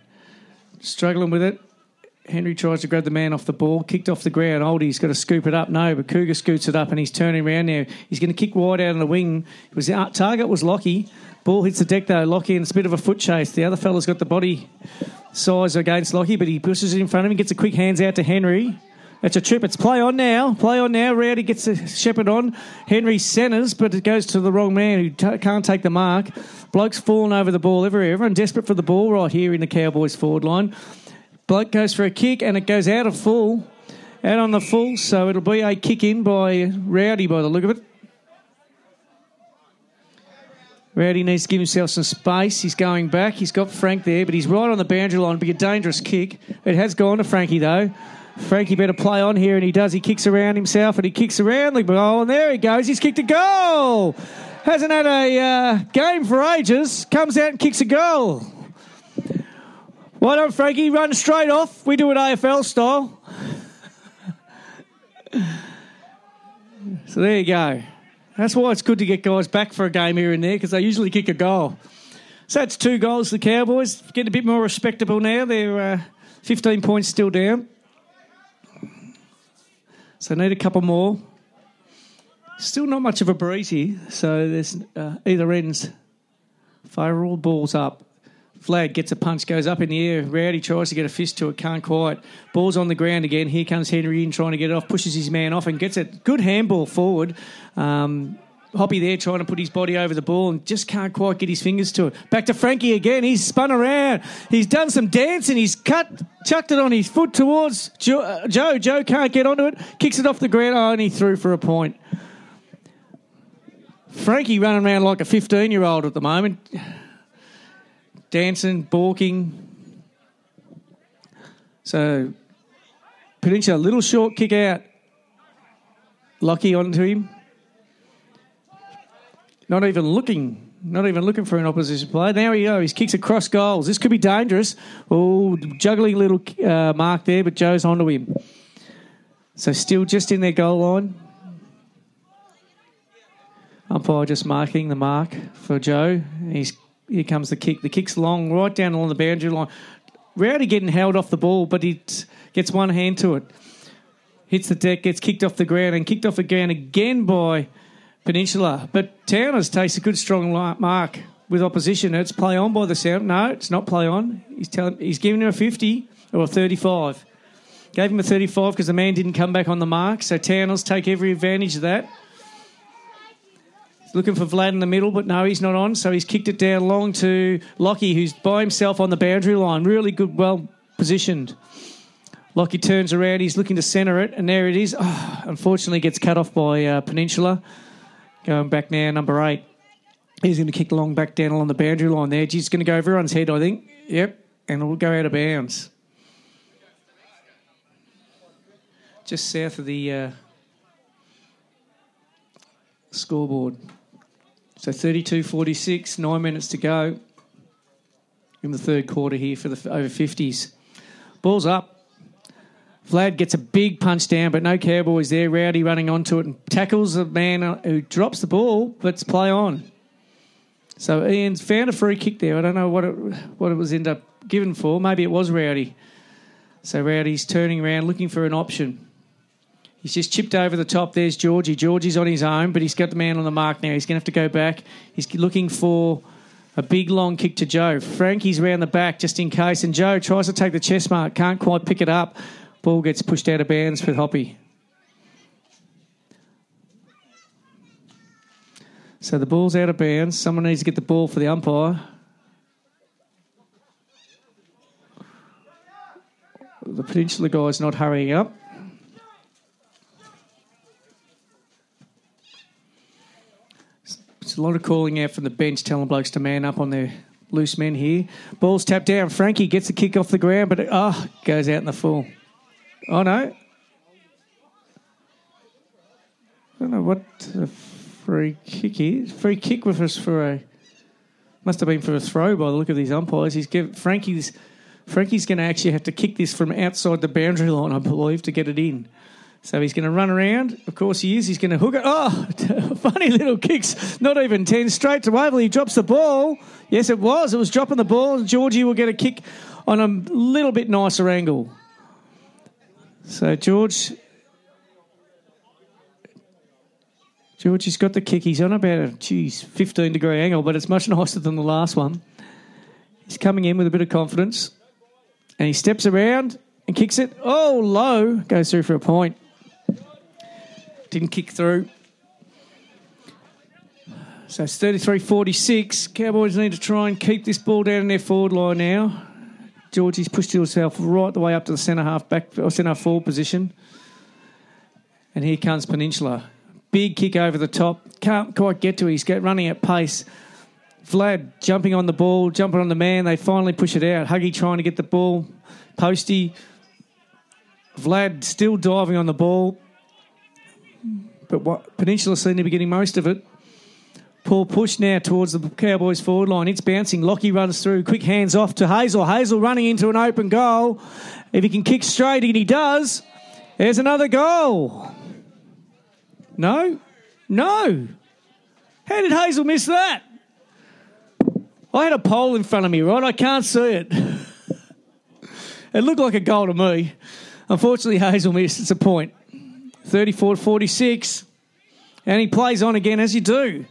Struggling with it. Henry tries to grab the man off the ball, kicked off the ground. Oldie's got to scoop it up. No, but Cougar scoots it up and he's turning around now. He's going to kick wide out of the wing. It was uh, target was Lockie. Ball hits the deck though. Lockie and it's a bit of a foot chase. The other fella's got the body size against Lockie, but he pushes it in front of him, gets a quick hands out to Henry. It's a trip. It's play on now. Play on now. Rowdy gets a shepherd on. Henry centres, but it goes to the wrong man who t- can't take the mark. Bloke's falling over the ball everywhere. Everyone desperate for the ball right here in the Cowboys forward line. Bloke goes for a kick and it goes out of full. Out on the full, so it'll be a kick in by Rowdy by the look of it. Rowdy needs to give himself some space. He's going back. He's got Frank there, but he's right on the boundary line. It'll be a dangerous kick. It has gone to Frankie, though. Frankie better play on here, and he does. He kicks around himself, and he kicks around the goal, and there he goes. He's kicked a goal. Hasn't had a uh, game for ages. Comes out and kicks a goal. Why don't Frankie run straight off? We do it AFL style. so there you go. That's why it's good to get guys back for a game here and there because they usually kick a goal. So that's two goals. The Cowboys getting a bit more respectable now. They're uh, 15 points still down. So need a couple more. Still not much of a breeze here. So there's uh, either ends favourable. Balls up. Flag gets a punch, goes up in the air. Rowdy tries to get a fist to it, can't quite. Ball's on the ground again. Here comes Henry in trying to get it off, pushes his man off and gets it. Good handball forward. Um, Hoppy there trying to put his body over the ball and just can't quite get his fingers to it. Back to Frankie again. He's spun around. He's done some dancing. He's cut, chucked it on his foot towards Joe. Uh, Joe, Joe can't get onto it. Kicks it off the ground. Oh, and he threw for a point. Frankie running around like a 15 year old at the moment dancing, balking. So Peninsula, little short kick out. Lockie onto him. Not even looking. Not even looking for an opposition player. There we go. His kicks across goals. This could be dangerous. Oh, juggling little uh, mark there, but Joe's onto him. So still just in their goal line. Umpire just marking the mark for Joe. He's here comes the kick. The kick's long, right down along the boundary line. Rowdy getting held off the ball, but he gets one hand to it. Hits the deck, gets kicked off the ground, and kicked off the ground again by Peninsula. But Towners takes a good strong mark with opposition. It's play on by the sound. No, it's not play on. He's telling he's giving him a 50 or a 35. Gave him a 35 because the man didn't come back on the mark. So Towners take every advantage of that. Looking for Vlad in the middle, but no, he's not on. So he's kicked it down long to Lockie, who's by himself on the boundary line. Really good, well positioned. Lockie turns around. He's looking to centre it, and there it is. Oh, unfortunately, gets cut off by uh, Peninsula. Going back now, number eight. He's going to kick long back down along the boundary line there. He's going to go over everyone's head, I think. Yep, and it will go out of bounds. Just south of the uh, scoreboard. So 32 46, nine minutes to go in the third quarter here for the over 50s. Ball's up. Vlad gets a big punch down, but no Cowboys there. Rowdy running onto it and tackles the man who drops the ball, but it's play on. So Ian's found a free kick there. I don't know what it, what it was end up given for. Maybe it was Rowdy. So Rowdy's turning around looking for an option. He's just chipped over the top. There's Georgie. Georgie's on his own, but he's got the man on the mark now. He's going to have to go back. He's looking for a big long kick to Joe. Frankie's round the back just in case, and Joe tries to take the chest mark, can't quite pick it up. Ball gets pushed out of bounds for Hoppy. So the ball's out of bounds. Someone needs to get the ball for the umpire. The Peninsula guy's not hurrying up. A lot of calling out from the bench, telling blokes to man up on their loose men here. Ball's tapped down. Frankie gets the kick off the ground, but it oh, goes out in the full. Oh no. I don't know what a free kick is. Free kick with us for a must have been for a throw by the look of these umpires. He's give Frankie's Frankie's going to actually have to kick this from outside the boundary line, I believe, to get it in. So he's going to run around. Of course he is. He's going to hook it. Oh, funny little kicks. Not even 10. Straight to Waverley. He drops the ball. Yes, it was. It was dropping the ball. Georgie will get a kick on a little bit nicer angle. So George, George, he's got the kick. He's on about a geez, 15 degree angle, but it's much nicer than the last one. He's coming in with a bit of confidence, and he steps around and kicks it. Oh, low goes through for a point. Didn't kick through. So it's 33 46. Cowboys need to try and keep this ball down in their forward line now. Georgie's pushed himself right the way up to the centre half back or centre forward position. And here comes Peninsula. Big kick over the top. Can't quite get to it. He's running at pace. Vlad jumping on the ball, jumping on the man. They finally push it out. Huggy trying to get the ball. Posty. Vlad still diving on the ball. But what Peninsula seem to be getting most of it. Paul push now towards the Cowboys forward line. It's bouncing. Lockie runs through. Quick hands off to Hazel. Hazel running into an open goal. If he can kick straight, and he does, there's another goal. No? No. How did Hazel miss that? I had a pole in front of me, right? I can't see it. it looked like a goal to me. Unfortunately, Hazel missed. It's a point. 34 46. And he plays on again, as you do.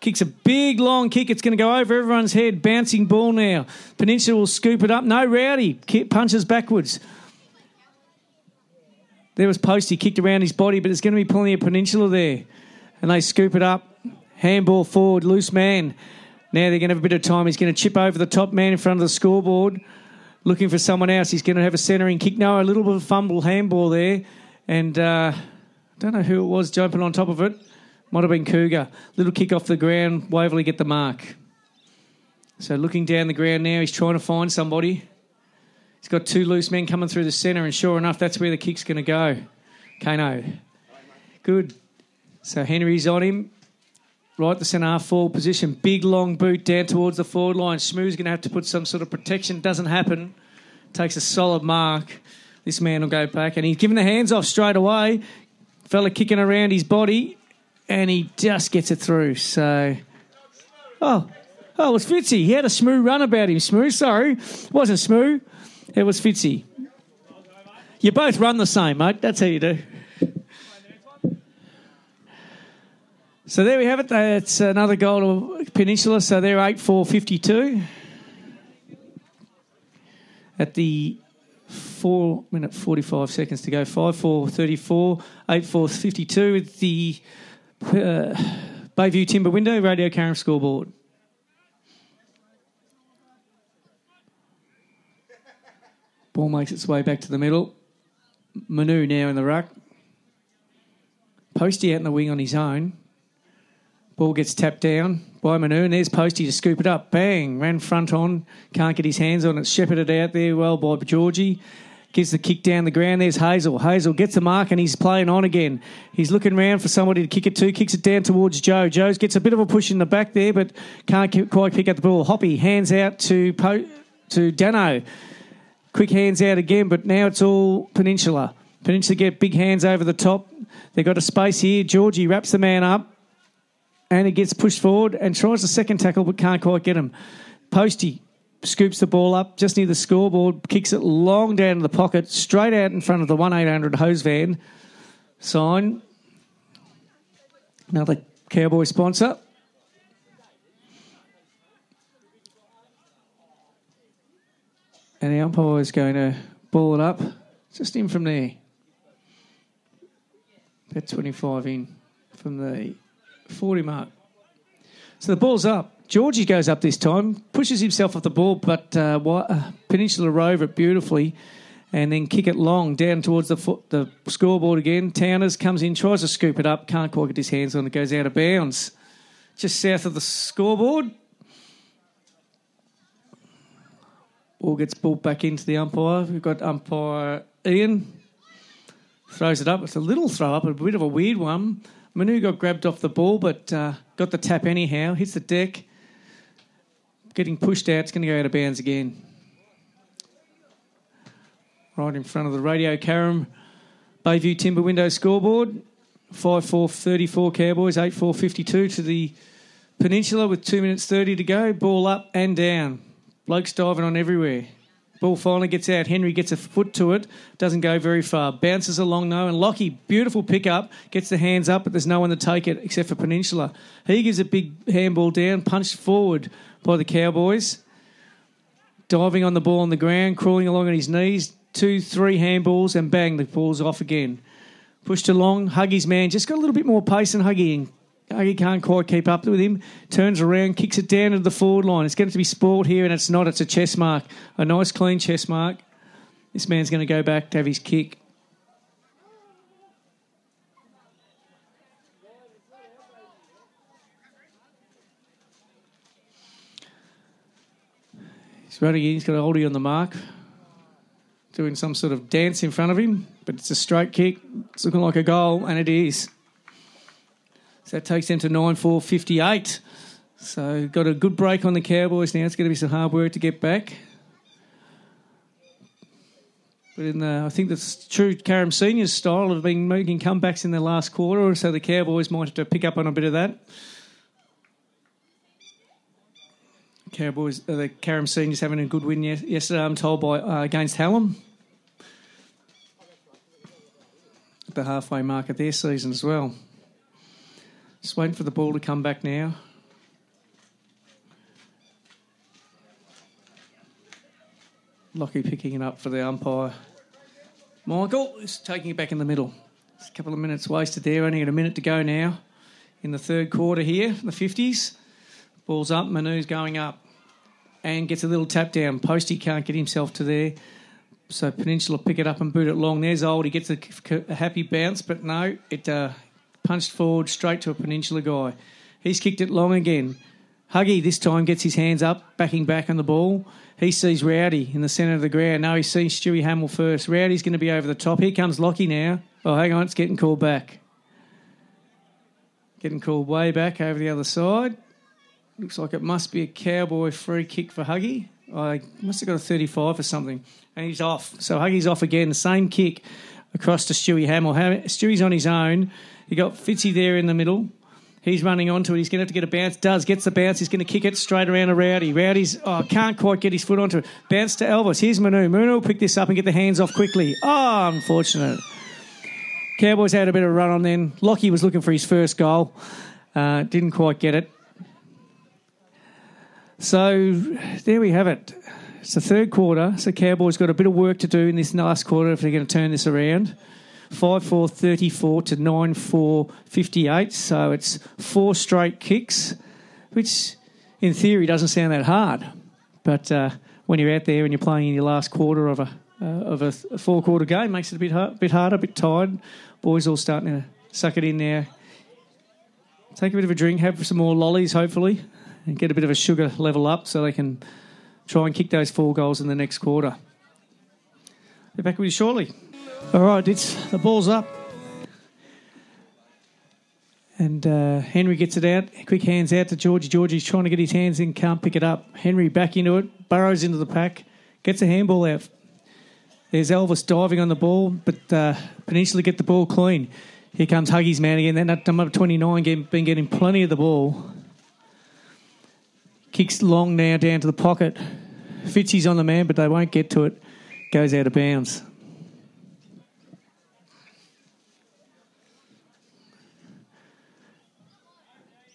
Kicks a big long kick. It's going to go over everyone's head. Bouncing ball now. Peninsula will scoop it up. No rowdy. Kick punches backwards. There was Posty kicked around his body, but there's going to be plenty of Peninsula there. And they scoop it up. Handball forward. Loose man. Now they're going to have a bit of time. He's going to chip over the top man in front of the scoreboard. Looking for someone else. He's going to have a centering kick. No, a little bit of fumble handball there. And uh, don't know who it was jumping on top of it. Might have been Cougar. Little kick off the ground. Waverley get the mark. So looking down the ground now, he's trying to find somebody. He's got two loose men coming through the centre, and sure enough, that's where the kick's going to go. Kano. Good. So Henry's on him. Right the centre half forward position. Big long boot down towards the forward line. Smooth's going to have to put some sort of protection. Doesn't happen. Takes a solid mark. This man will go back, and he's given the hands off straight away. Fella kicking around his body, and he just gets it through. So, oh, oh, it was Fitzy. He had a smooth run about him. Smooth, sorry, it wasn't smooth. It was Fitzy. You both run the same, mate. That's how you do. So there we have it. That's another goal to Peninsula. So they're 8 4 52. At the 4 minute 45 seconds to go. 5 4 34, 8 4 52 with the uh, Bayview Timber window, Radio Carrum scoreboard. Ball makes its way back to the middle. Manu now in the ruck. Posty out in the wing on his own. Ball gets tapped down by Manu, and there's Posty to scoop it up. Bang! Ran front on, can't get his hands on it. Shepherded out there well by Georgie. Gives the kick down the ground. There's Hazel. Hazel gets the mark and he's playing on again. He's looking around for somebody to kick it to. Kicks it down towards Joe. Joe gets a bit of a push in the back there, but can't quite pick up the ball. Hoppy hands out to po- to Dano. Quick hands out again, but now it's all Peninsula. Peninsula get big hands over the top. They've got a space here. Georgie wraps the man up and he gets pushed forward and tries the second tackle but can't quite get him. Posty scoops the ball up just near the scoreboard, kicks it long down to the pocket, straight out in front of the 1 800 hose van sign. Another Cowboy sponsor. And the umpire is going to ball it up just in from there. About 25 in from the 40 mark. So the ball's up. Georgie goes up this time, pushes himself off the ball, but uh, uh, Peninsula Rover it beautifully and then kick it long down towards the foot, the scoreboard again. Towners comes in, tries to scoop it up, can't quite get his hands on it, goes out of bounds. Just south of the scoreboard. Ball gets brought back into the umpire. We've got umpire Ian. Throws it up. It's a little throw up, a bit of a weird one. Manu got grabbed off the ball, but uh, got the tap anyhow. Hits the deck. Getting pushed out. It's going to go out of bounds again. Right in front of the Radio Carrum Bayview Timber Window scoreboard. 5 4 34 Cowboys, 8 4 52 to the Peninsula with 2 minutes 30 to go. Ball up and down. Blokes diving on everywhere. Ball finally gets out. Henry gets a foot to it. Doesn't go very far. Bounces along though. And Lockie, beautiful pickup. Gets the hands up, but there's no one to take it except for Peninsula. He gives a big handball down, punched forward by the Cowboys. Diving on the ball on the ground, crawling along on his knees. Two, three handballs, and bang, the ball's off again. Pushed along. Huggy's man just got a little bit more pace than Huggy and he can't quite keep up with him. Turns around, kicks it down to the forward line. It's going to be sport here, and it's not. It's a chest mark. A nice, clean chest mark. This man's going to go back to have his kick. He's got a holdie on the mark. Doing some sort of dance in front of him, but it's a straight kick. It's looking like a goal, and it is. So that takes them to 9 4 58. So got a good break on the Cowboys now. It's going to be some hard work to get back. But in the, I think that's true Carrum Seniors style of being making comebacks in the last quarter, so the Cowboys might have to pick up on a bit of that. Cowboys, uh, the Carrum Seniors having a good win yesterday, I'm told, by uh, against Hallam. At the halfway mark of their season as well. Just waiting for the ball to come back now. Lockie picking it up for the umpire. Michael is taking it back in the middle. It's a couple of minutes wasted there. Only got a minute to go now in the third quarter here, the 50s. Ball's up. Manu's going up and gets a little tap down. Posty can't get himself to there. So Peninsula pick it up and boot it long. There's old. He gets a, a happy bounce, but no, it uh, punched forward straight to a Peninsula guy. He's kicked it long again. Huggy this time gets his hands up, backing back on the ball. He sees Rowdy in the centre of the ground. No, he sees Stewie Hamill first. Rowdy's going to be over the top. Here comes Lockie now. Oh, hang on, it's getting called back. Getting called way back over the other side. Looks like it must be a cowboy free kick for Huggy. I must have got a 35 or something. And he's off. So Huggy's off again. The same kick across to Stewie Hamill. Stewie's on his own. You got Fitzy there in the middle. He's running onto it. He's going to have to get a bounce. Does gets the bounce. He's going to kick it straight around to Rowdy. Rowdy's oh can't quite get his foot onto it. Bounce to Elvis. Here's Manu. Manu will pick this up and get the hands off quickly. Oh, unfortunate. Cowboys had a bit of a run on then. Lockie was looking for his first goal. Uh, didn't quite get it. So there we have it. It's the third quarter. So Cowboys got a bit of work to do in this last quarter if they're going to turn this around. 5 4 34 to 9 4 58. So it's four straight kicks, which in theory doesn't sound that hard. But uh, when you're out there and you're playing in your last quarter of a uh, of a, a four quarter game, makes it a bit hard, bit harder, a bit tired. Boys all starting to suck it in now. Take a bit of a drink, have some more lollies, hopefully, and get a bit of a sugar level up so they can try and kick those four goals in the next quarter. Be back with you shortly. All right, it's the ball's up. And uh, Henry gets it out. Quick hands out to Georgie. Georgie's trying to get his hands in, can't pick it up. Henry back into it, burrows into the pack, gets a handball out. There's Elvis diving on the ball, but uh, Peninsula get the ball clean. Here comes Huggy's man again. That number 29 been getting plenty of the ball. Kicks long now down to the pocket. Fitzy's on the man, but they won't get to it. Goes out of bounds.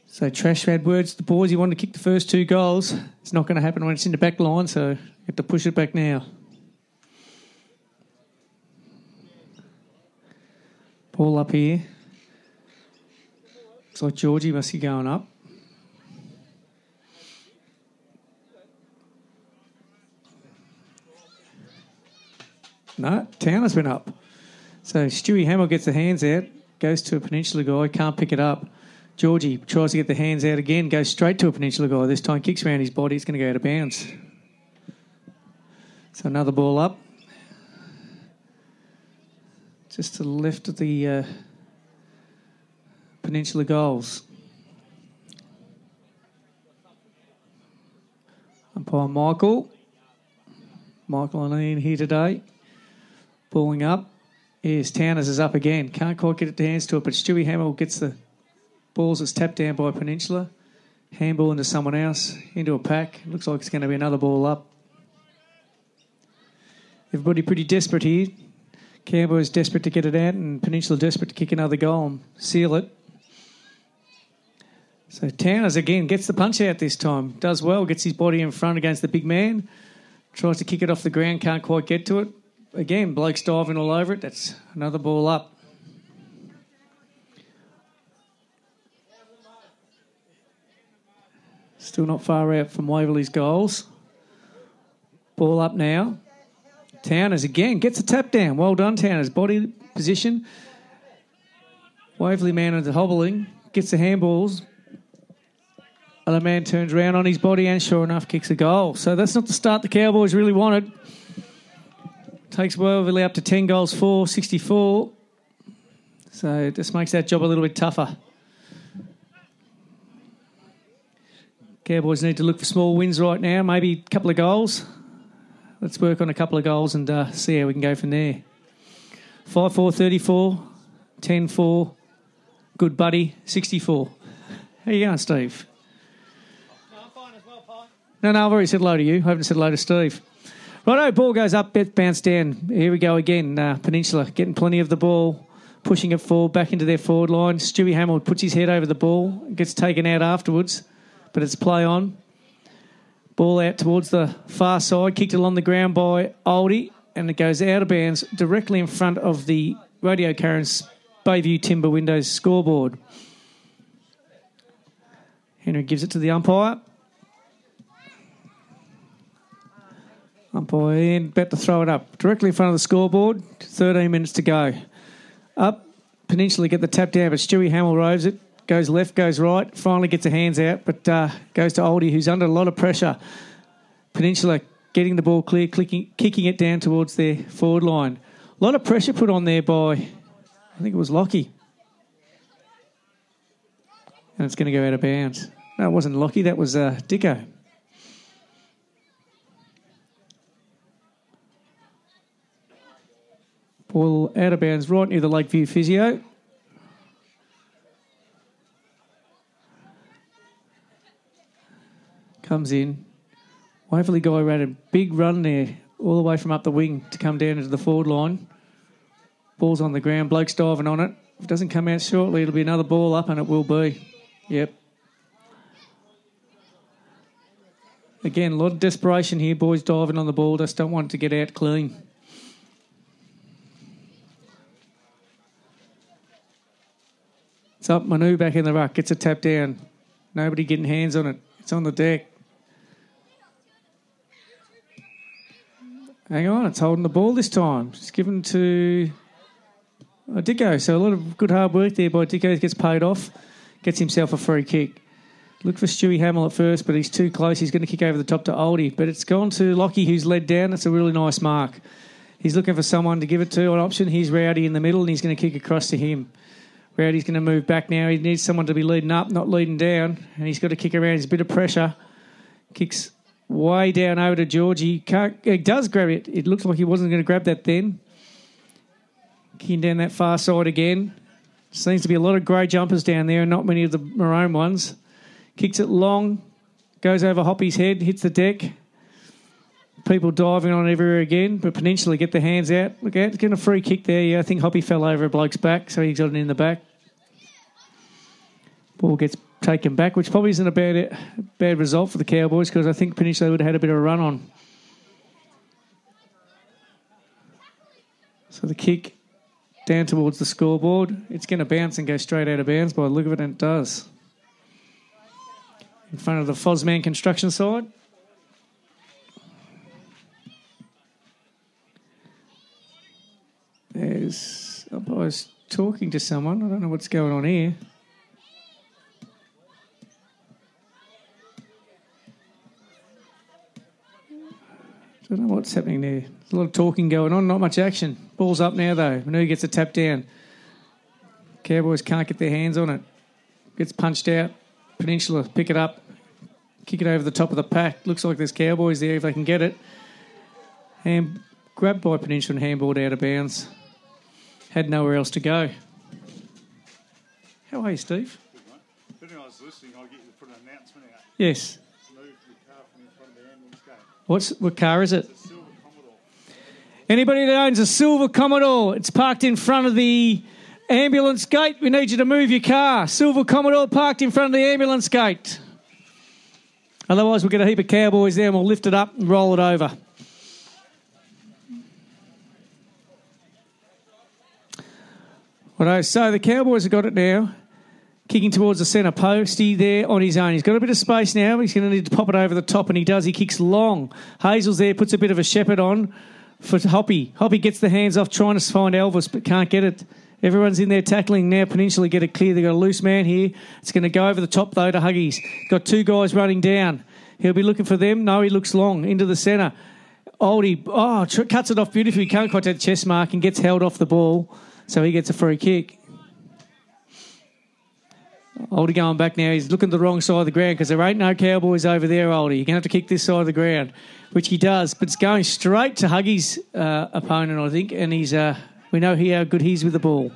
So Trash had words to the boys. He wanted to kick the first two goals. It's not going to happen when it's in the back line, so you have to push it back now. Ball up here. Looks like Georgie must be going up. No, Towner's been up. So Stewie Hamill gets the hands out, goes to a Peninsula guy, can't pick it up. Georgie tries to get the hands out again, goes straight to a Peninsula guy. This time kicks around his body. It's going to go out of bounds. So another ball up. Just to the left of the uh, Peninsula goals. Umpire Michael. Michael and Ian here today. Balling up. Yes, Towners is up again. Can't quite get it the hands to it, but Stewie Hamill gets the Balls It's tapped down by Peninsula. Handball into someone else, into a pack. Looks like it's going to be another ball up. Everybody pretty desperate here. Campbell is desperate to get it out, and Peninsula desperate to kick another goal and seal it. So Towers again gets the punch out this time. Does well, gets his body in front against the big man. Tries to kick it off the ground, can't quite get to it. Again, Blake's diving all over it. That's another ball up. Still not far out from Waverley's goals. Ball up now. Towners again gets a tap down. Well done, Towners. Body position. Waverley man into hobbling. Gets the handballs. Other man turns around on his body and sure enough kicks a goal. So that's not the start the Cowboys really wanted. Takes Waverley up to 10 goals, 4, 64. So it just makes that job a little bit tougher. Cowboys need to look for small wins right now, maybe a couple of goals. Let's work on a couple of goals and uh, see how we can go from there. 5 4 34, 10 4, good buddy, 64. How you going, Steve? No, I'm fine as well, Pi. No, no, I've already said hello to you. I haven't said hello to Steve. Righto, ball goes up, down. Here we go again. Uh, Peninsula getting plenty of the ball, pushing it forward, back into their forward line. Stewie Hamill puts his head over the ball, gets taken out afterwards but it's play on. Ball out towards the far side, kicked along the ground by Oldie, and it goes out of bounds directly in front of the Radio Carrum Bayview Timber Windows scoreboard. Henry gives it to the umpire. Umpire in, about to throw it up. Directly in front of the scoreboard, 13 minutes to go. Up, Peninsula get the tap down, but Stewie Hamill roves it, goes left, goes right, finally gets her hands out, but uh, goes to Oldie, who's under a lot of pressure. Peninsula getting the ball clear, clicking, kicking it down towards their forward line. A lot of pressure put on there by, I think it was Lockie. And it's going to go out of bounds. No, it wasn't Lockie, that was uh, Dicko. Ball out of bounds right near the Lakeview physio. Comes in. Waverley guy ran a big run there, all the way from up the wing to come down into the forward line. Ball's on the ground, bloke's diving on it. If it doesn't come out shortly, it'll be another ball up, and it will be. Yep. Again, a lot of desperation here. Boys diving on the ball, just don't want to get out clean. It's up Manu back in the ruck, gets a tap down. Nobody getting hands on it. It's on the deck. Hang on, it's holding the ball this time. It's given to uh, Dicko. So a lot of good hard work there by Dicko. Gets paid off, gets himself a free kick. Look for Stewie Hamill at first, but he's too close. He's going to kick over the top to Oldie. But it's gone to Lockie, who's led down. It's a really nice mark. He's looking for someone to give it to, an option. He's Rowdy in the middle, and he's going to kick across to him. Rowdy's going to move back now. He needs someone to be leading up, not leading down. And he's got to kick around. He's a bit of pressure. Kicks way down over to Georgie. Can't, he does grab it. It looks like he wasn't going to grab that then. Kicking down that far side again. Seems to be a lot of grey jumpers down there and not many of the maroon ones. Kicks it long, goes over Hoppy's head, hits the deck. People diving on everywhere again, but potentially get their hands out. Look out, getting a free kick there. Yeah, I think Hoppy fell over a bloke's back, so he got it in the back. Ball gets taken back, which probably isn't a bad bad result for the Cowboys because I think Peninsula would have had a bit of a run on. So the kick down towards the scoreboard. It's going to bounce and go straight out of bounds by the look of it, and it does. In front of the Fosman construction side. There's. Oh, I was talking to someone. I don't know what's going on here. I don't know what's happening there. There's a lot of talking going on, not much action. Ball's up now, though. Manu gets a tap down. Cowboys can't get their hands on it. Gets punched out. Peninsula pick it up, kick it over the top of the pack. Looks like there's Cowboys there if they can get it. And grabbed by Peninsula and handballed out of bounds. Had nowhere else to go. How are you, Steve? Good, I was listening, I'll get you to put an announcement out. Yes. Move the car from in front of the ambulance gate. What's what car is it? The silver Commodore. Anybody that owns a silver Commodore, it's parked in front of the ambulance gate. We need you to move your car. Silver Commodore parked in front of the ambulance gate. Otherwise, we'll get a heap of cowboys there and we'll lift it up and roll it over. Righto, so the Cowboys have got it now. Kicking towards the centre posty there on his own. He's got a bit of space now. He's going to need to pop it over the top, and he does. He kicks long. Hazel's there, puts a bit of a shepherd on for Hoppy. Hoppy gets the hands off, trying to find Elvis, but can't get it. Everyone's in there tackling now. Peninsula get it clear. They've got a loose man here. It's going to go over the top, though, to Huggies. Got two guys running down. He'll be looking for them. No, he looks long into the centre. Oldie, oh, cuts it off beautifully. Can't quite take the chest mark and gets held off the ball. So he gets a free kick. Oldie going back now. He's looking the wrong side of the ground because there ain't no Cowboys over there, Oldie. You're going to have to kick this side of the ground, which he does. But it's going straight to Huggy's uh, opponent, I think, and he's uh, we know he, how good he's with the ball.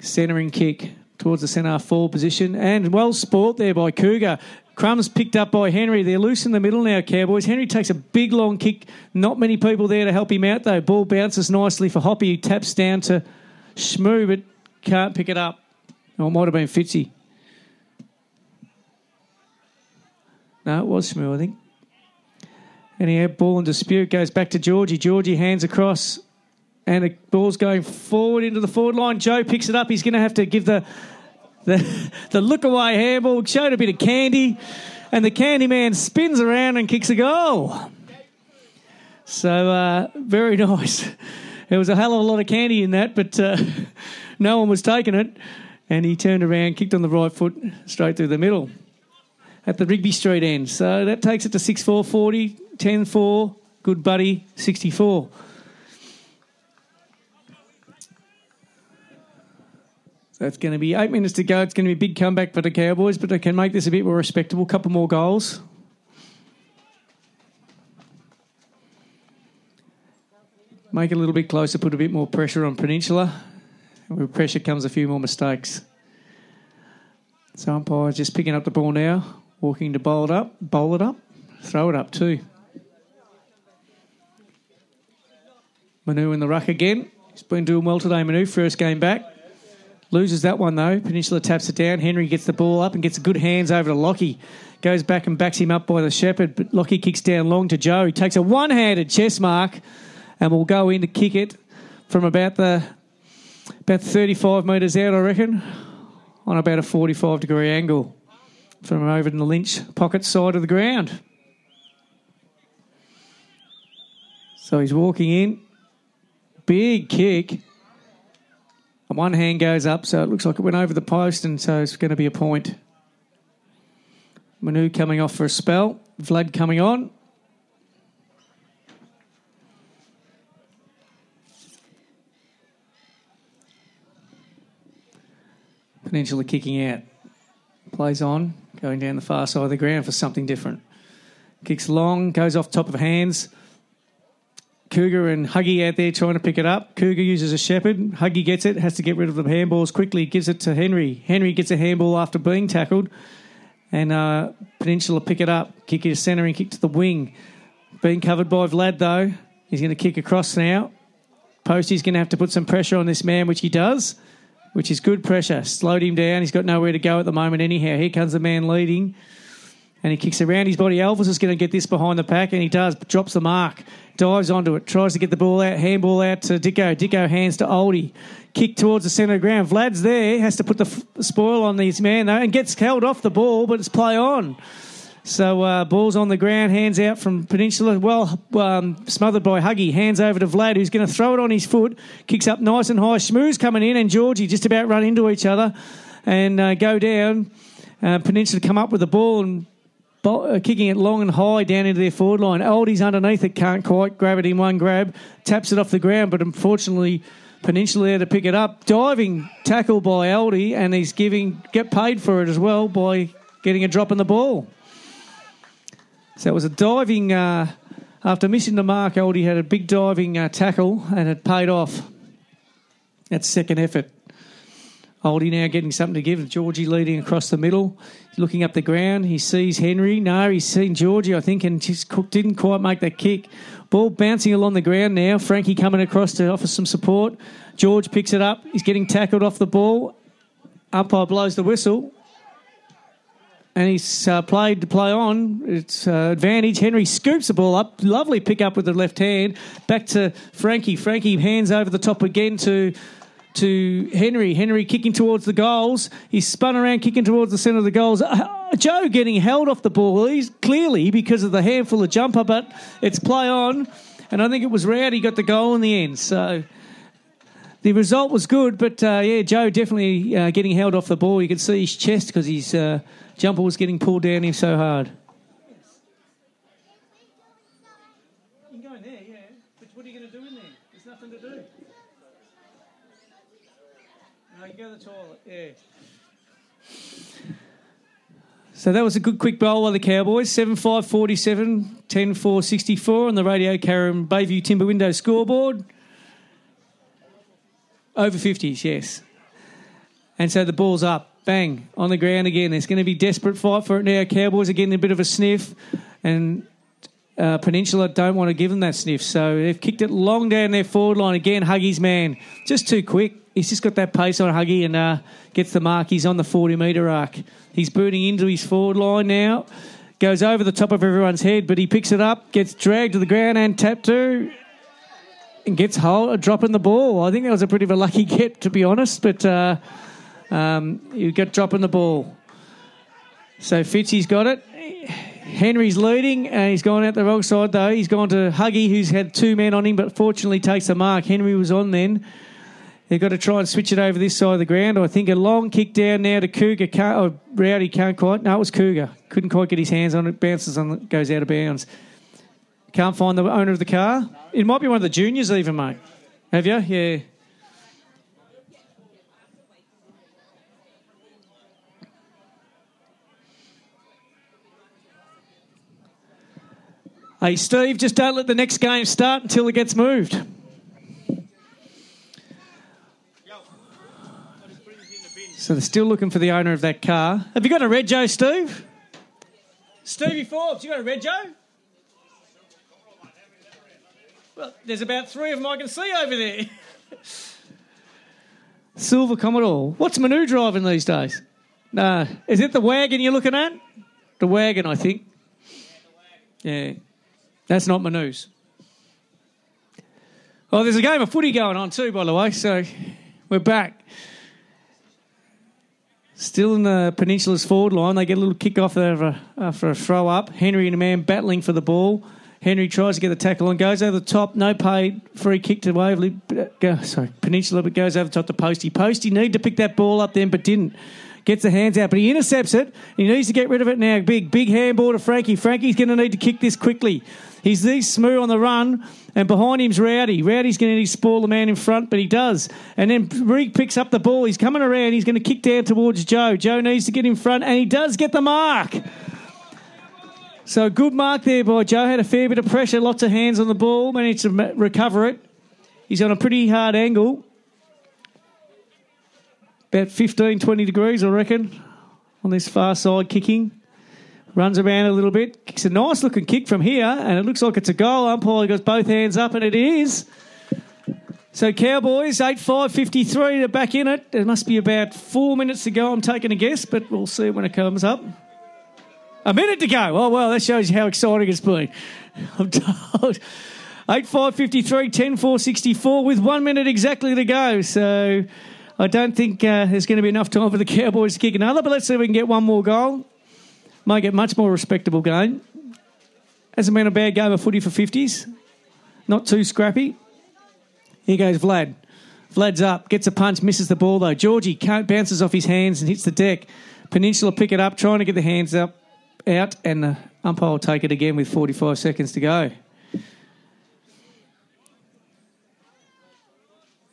Centering kick towards the centre forward position. And well sport there by Cougar. Crumbs picked up by Henry. They're loose in the middle now, Cowboys. Henry takes a big long kick. Not many people there to help him out, though. Ball bounces nicely for Hoppy, who taps down to Shmoo, but can't pick it up. Or it might have been Fitzy. No, it was Shmoo, I think. Anyhow, ball in dispute goes back to Georgie. Georgie hands across, and the ball's going forward into the forward line. Joe picks it up. He's going to have to give the the, the look away handball. Showed a bit of candy, and the candy man spins around and kicks a goal. So uh, very nice. There was a hell of a lot of candy in that, but uh, no one was taking it. And he turned around, kicked on the right foot, straight through the middle at the Rigby Street end. So that takes it to 6 4 40, 10 4, good buddy, 64. It's going to be eight minutes to go. It's going to be a big comeback for the Cowboys, but they can make this a bit more respectable. Couple more goals. Make it a little bit closer, put a bit more pressure on Peninsula. With pressure comes a few more mistakes. So umpire's just picking up the ball now, walking to bowl it up, bowl it up, throw it up too. Manu in the ruck again. He's been doing well today, Manu. First game back. Loses that one though. Peninsula taps it down. Henry gets the ball up and gets good hands over to Lockie. Goes back and backs him up by the shepherd, but Lockie kicks down long to Joe. He takes a one-handed chest mark and will go in to kick it from about the about 35 metres out, I reckon, on about a 45 degree angle from over in the Lynch pocket side of the ground. So he's walking in. Big kick. One hand goes up, so it looks like it went over the post, and so it's going to be a point. Manu coming off for a spell. Vlad coming on. Peninsula kicking out. Plays on, going down the far side of the ground for something different. Kicks long, goes off top of hands. Cougar and Huggy out there trying to pick it up. Cougar uses a shepherd. Huggy gets it, has to get rid of the handballs quickly, gives it to Henry. Henry gets a handball after being tackled. And uh, Peninsula pick it up, kick it to centre and kick to the wing. Being covered by Vlad though. He's going to kick across now. Posty's going to have to put some pressure on this man, which he does which is good pressure. Slowed him down. He's got nowhere to go at the moment, anyhow. Here comes the man leading. And he kicks around his body. Elvis is going to get this behind the pack, and he does. Drops the mark, dives onto it, tries to get the ball out, handball out to Dicko. Dicko hands to Oldie. Kick towards the centre of the ground. Vlad's there, has to put the f- spoil on this man, though, and gets held off the ball, but it's play on. So uh, ball's on the ground, hands out from Peninsula. Well, um, smothered by Huggy. Hands over to Vlad, who's going to throw it on his foot. Kicks up nice and high. Schmooze coming in, and Georgie just about run into each other and uh, go down. Uh, Peninsula come up with the ball and uh, kicking it long and high down into their forward line. Oldie's underneath it, can't quite grab it in one grab. Taps it off the ground, but unfortunately. Peninsula there to pick it up. Diving tackle by Aldi, and he's giving get paid for it as well by getting a drop in the ball. So it was a diving, uh, after missing the mark, Aldi had a big diving uh, tackle and it paid off. That's second effort. Oldie now getting something to give. Georgie leading across the middle, looking up the ground. He sees Henry. No, he's seen Georgie, I think, and just didn't quite make that kick. Ball bouncing along the ground now. Frankie coming across to offer some support. George picks it up. He's getting tackled off the ball. Umpire blows the whistle and he's uh, played to play on. It's uh, advantage. Henry scoops the ball up. Lovely pick up with the left hand. Back to Frankie. Frankie hands over the top again to to Henry. Henry kicking towards the goals. He's spun around, kicking towards the centre of the goals. Uh, Joe getting held off the ball. He's clearly because of the handful of jumper, but it's play on. And I think it was Rowdy got the goal in the end. So the result was good, but uh, yeah, Joe definitely uh, getting held off the ball. You could see his chest because his uh, jumper was getting pulled down him so hard. You can go in there, yeah. But what are you going to do in there? There's nothing to do. No, you go to the toilet, yeah. So that was a good quick bowl by the Cowboys. 7 5 47, 10 4 64 on the Radio Carrum Bayview Timber Window scoreboard. Over 50s, yes. And so the ball's up. Bang. On the ground again. There's going to be desperate fight for it now. Cowboys are getting a bit of a sniff. And uh, Peninsula don't want to give them that sniff. So they've kicked it long down their forward line. Again, Huggy's man. Just too quick. He's just got that pace on Huggy and uh, gets the mark. He's on the 40 metre arc. He's booting into his forward line now. Goes over the top of everyone's head, but he picks it up, gets dragged to the ground and tapped to and gets hold, dropping the ball. I think that was a pretty of a lucky get, to be honest, but uh, um, you got dropping the ball. So Fitzy's got it. Henry's leading, and he's gone out the wrong side though. He's gone to Huggy, who's had two men on him, but fortunately takes the mark. Henry was on then. They've got to try and switch it over this side of the ground. I think a long kick down now to Cougar. Can't, oh, Rowdy can't quite. No, it was Cougar. Couldn't quite get his hands on it. Bounces on, goes out of bounds. Can't find the owner of the car. It might be one of the juniors, even, mate. Have you? Yeah. Hey, Steve, just don't let the next game start until it gets moved. So they're still looking for the owner of that car. Have you got a red Joe, Steve? Stevie Forbes, you got a red Joe? Well, there's about three of them I can see over there. Silver Commodore. What's Manu driving these days? No. Is it the wagon you're looking at? The wagon, I think. Yeah. That's not Manu's. Oh, there's a game of footy going on too, by the way, so we're back. Still in the Peninsula's forward line. They get a little kick off after, after uh, a throw up. Henry and a man battling for the ball. Henry tries to get the tackle on, goes over the top. No paid free kick to Waverley. Uh, go, sorry, Peninsula, but goes over the top to Posty. Posty need to pick that ball up then, but didn't. Gets the hands out, but he intercepts it. He needs to get rid of it now. Big, big handball to Frankie. Frankie's going to need to kick this quickly. He's these smooth on the run, and behind him's Rowdy. Rowdy's going to need to spoil the man in front, but he does. And then Reed picks up the ball. He's coming around. He's going to kick down towards Joe. Joe needs to get in front, and he does get the mark. So good mark there by Joe. Had a fair bit of pressure, lots of hands on the ball, managed to recover it. He's on a pretty hard angle. About 15, 20 degrees, I reckon, on this far side kicking. Runs around a little bit. Kicks a nice looking kick from here, and it looks like it's a goal. Umpire goes both hands up, and it is. So Cowboys, 8-5-53, they're back in it. There must be about four minutes to go, I'm taking a guess, but we'll see when it comes up. A minute to go. Oh, well, that shows you how exciting it's been. I'm told. 8 5 53, 10 4 64 with one minute exactly to go. So I don't think uh, there's going to be enough time for the Cowboys to kick another, but let's see if we can get one more goal. Might get much more respectable game. Hasn't been a bad game of footy for 50s. Not too scrappy. Here goes Vlad. Vlad's up, gets a punch, misses the ball though. Georgie bounces off his hands and hits the deck. Peninsula pick it up, trying to get the hands up, out, and the umpire will take it again with 45 seconds to go.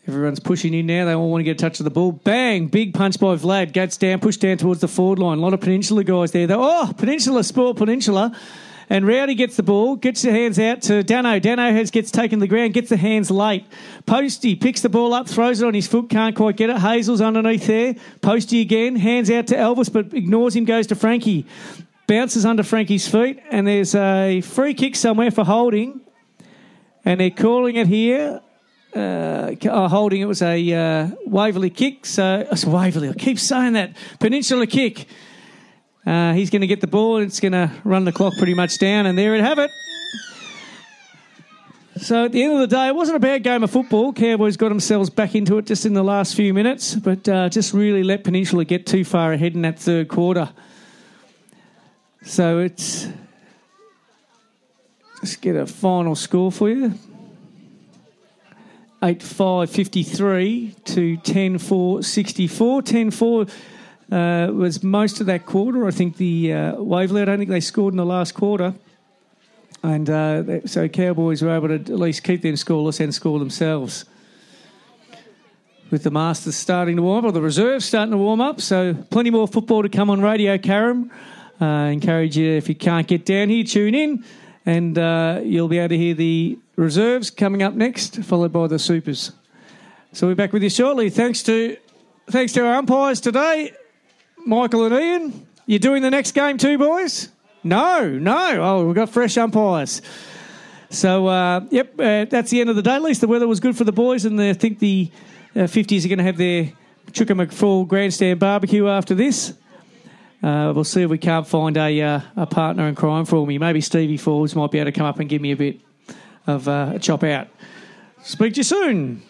Everyone's pushing in now. They all want to get a touch of the ball. Bang! Big punch by Vlad. Gets down, pushed down towards the forward line. A lot of Peninsula guys there. Oh, Peninsula, sport Peninsula. And Rowdy gets the ball, gets the hands out to Dano. Dano has gets taken the ground, gets the hands late. Posty picks the ball up, throws it on his foot, can't quite get it. Hazel's underneath there. Posty again, hands out to Elvis, but ignores him, goes to Frankie. Bounces under Frankie's feet, and there's a free kick somewhere for holding. And they're calling it here uh, uh, holding it was a uh, Waverley kick. So it's Waverley. I keep saying that Peninsula kick. Uh, he's going to get the ball. and It's going to run the clock pretty much down, and there it have it. So at the end of the day, it wasn't a bad game of football. Cowboys got themselves back into it just in the last few minutes, but uh, just really let Peninsula get too far ahead in that third quarter. So it's let's get a final score for you. 8 5 53 to 10 4 64. 10 4 uh, was most of that quarter. I think the uh, Waverley, I don't think they scored in the last quarter. And uh, so Cowboys were able to at least keep them scoreless and score themselves. With the Masters starting to warm up, or the reserves starting to warm up. So plenty more football to come on Radio Carrum. Uh, encourage you, if you can't get down here, tune in and uh, you'll be able to hear the reserves coming up next, followed by the supers. So we're back with you shortly. Thanks to thanks to our umpires today, Michael and Ian. You're doing the next game too, boys? No, no. Oh, we've got fresh umpires. So, uh, yep, uh, that's the end of the day. At least the weather was good for the boys, and I think the uh, 50s are going to have their McFall grandstand barbecue after this. Uh, we'll see if we can't find a uh, a partner in crime for me. Maybe Stevie Forbes might be able to come up and give me a bit of uh, a chop out. Speak to you soon.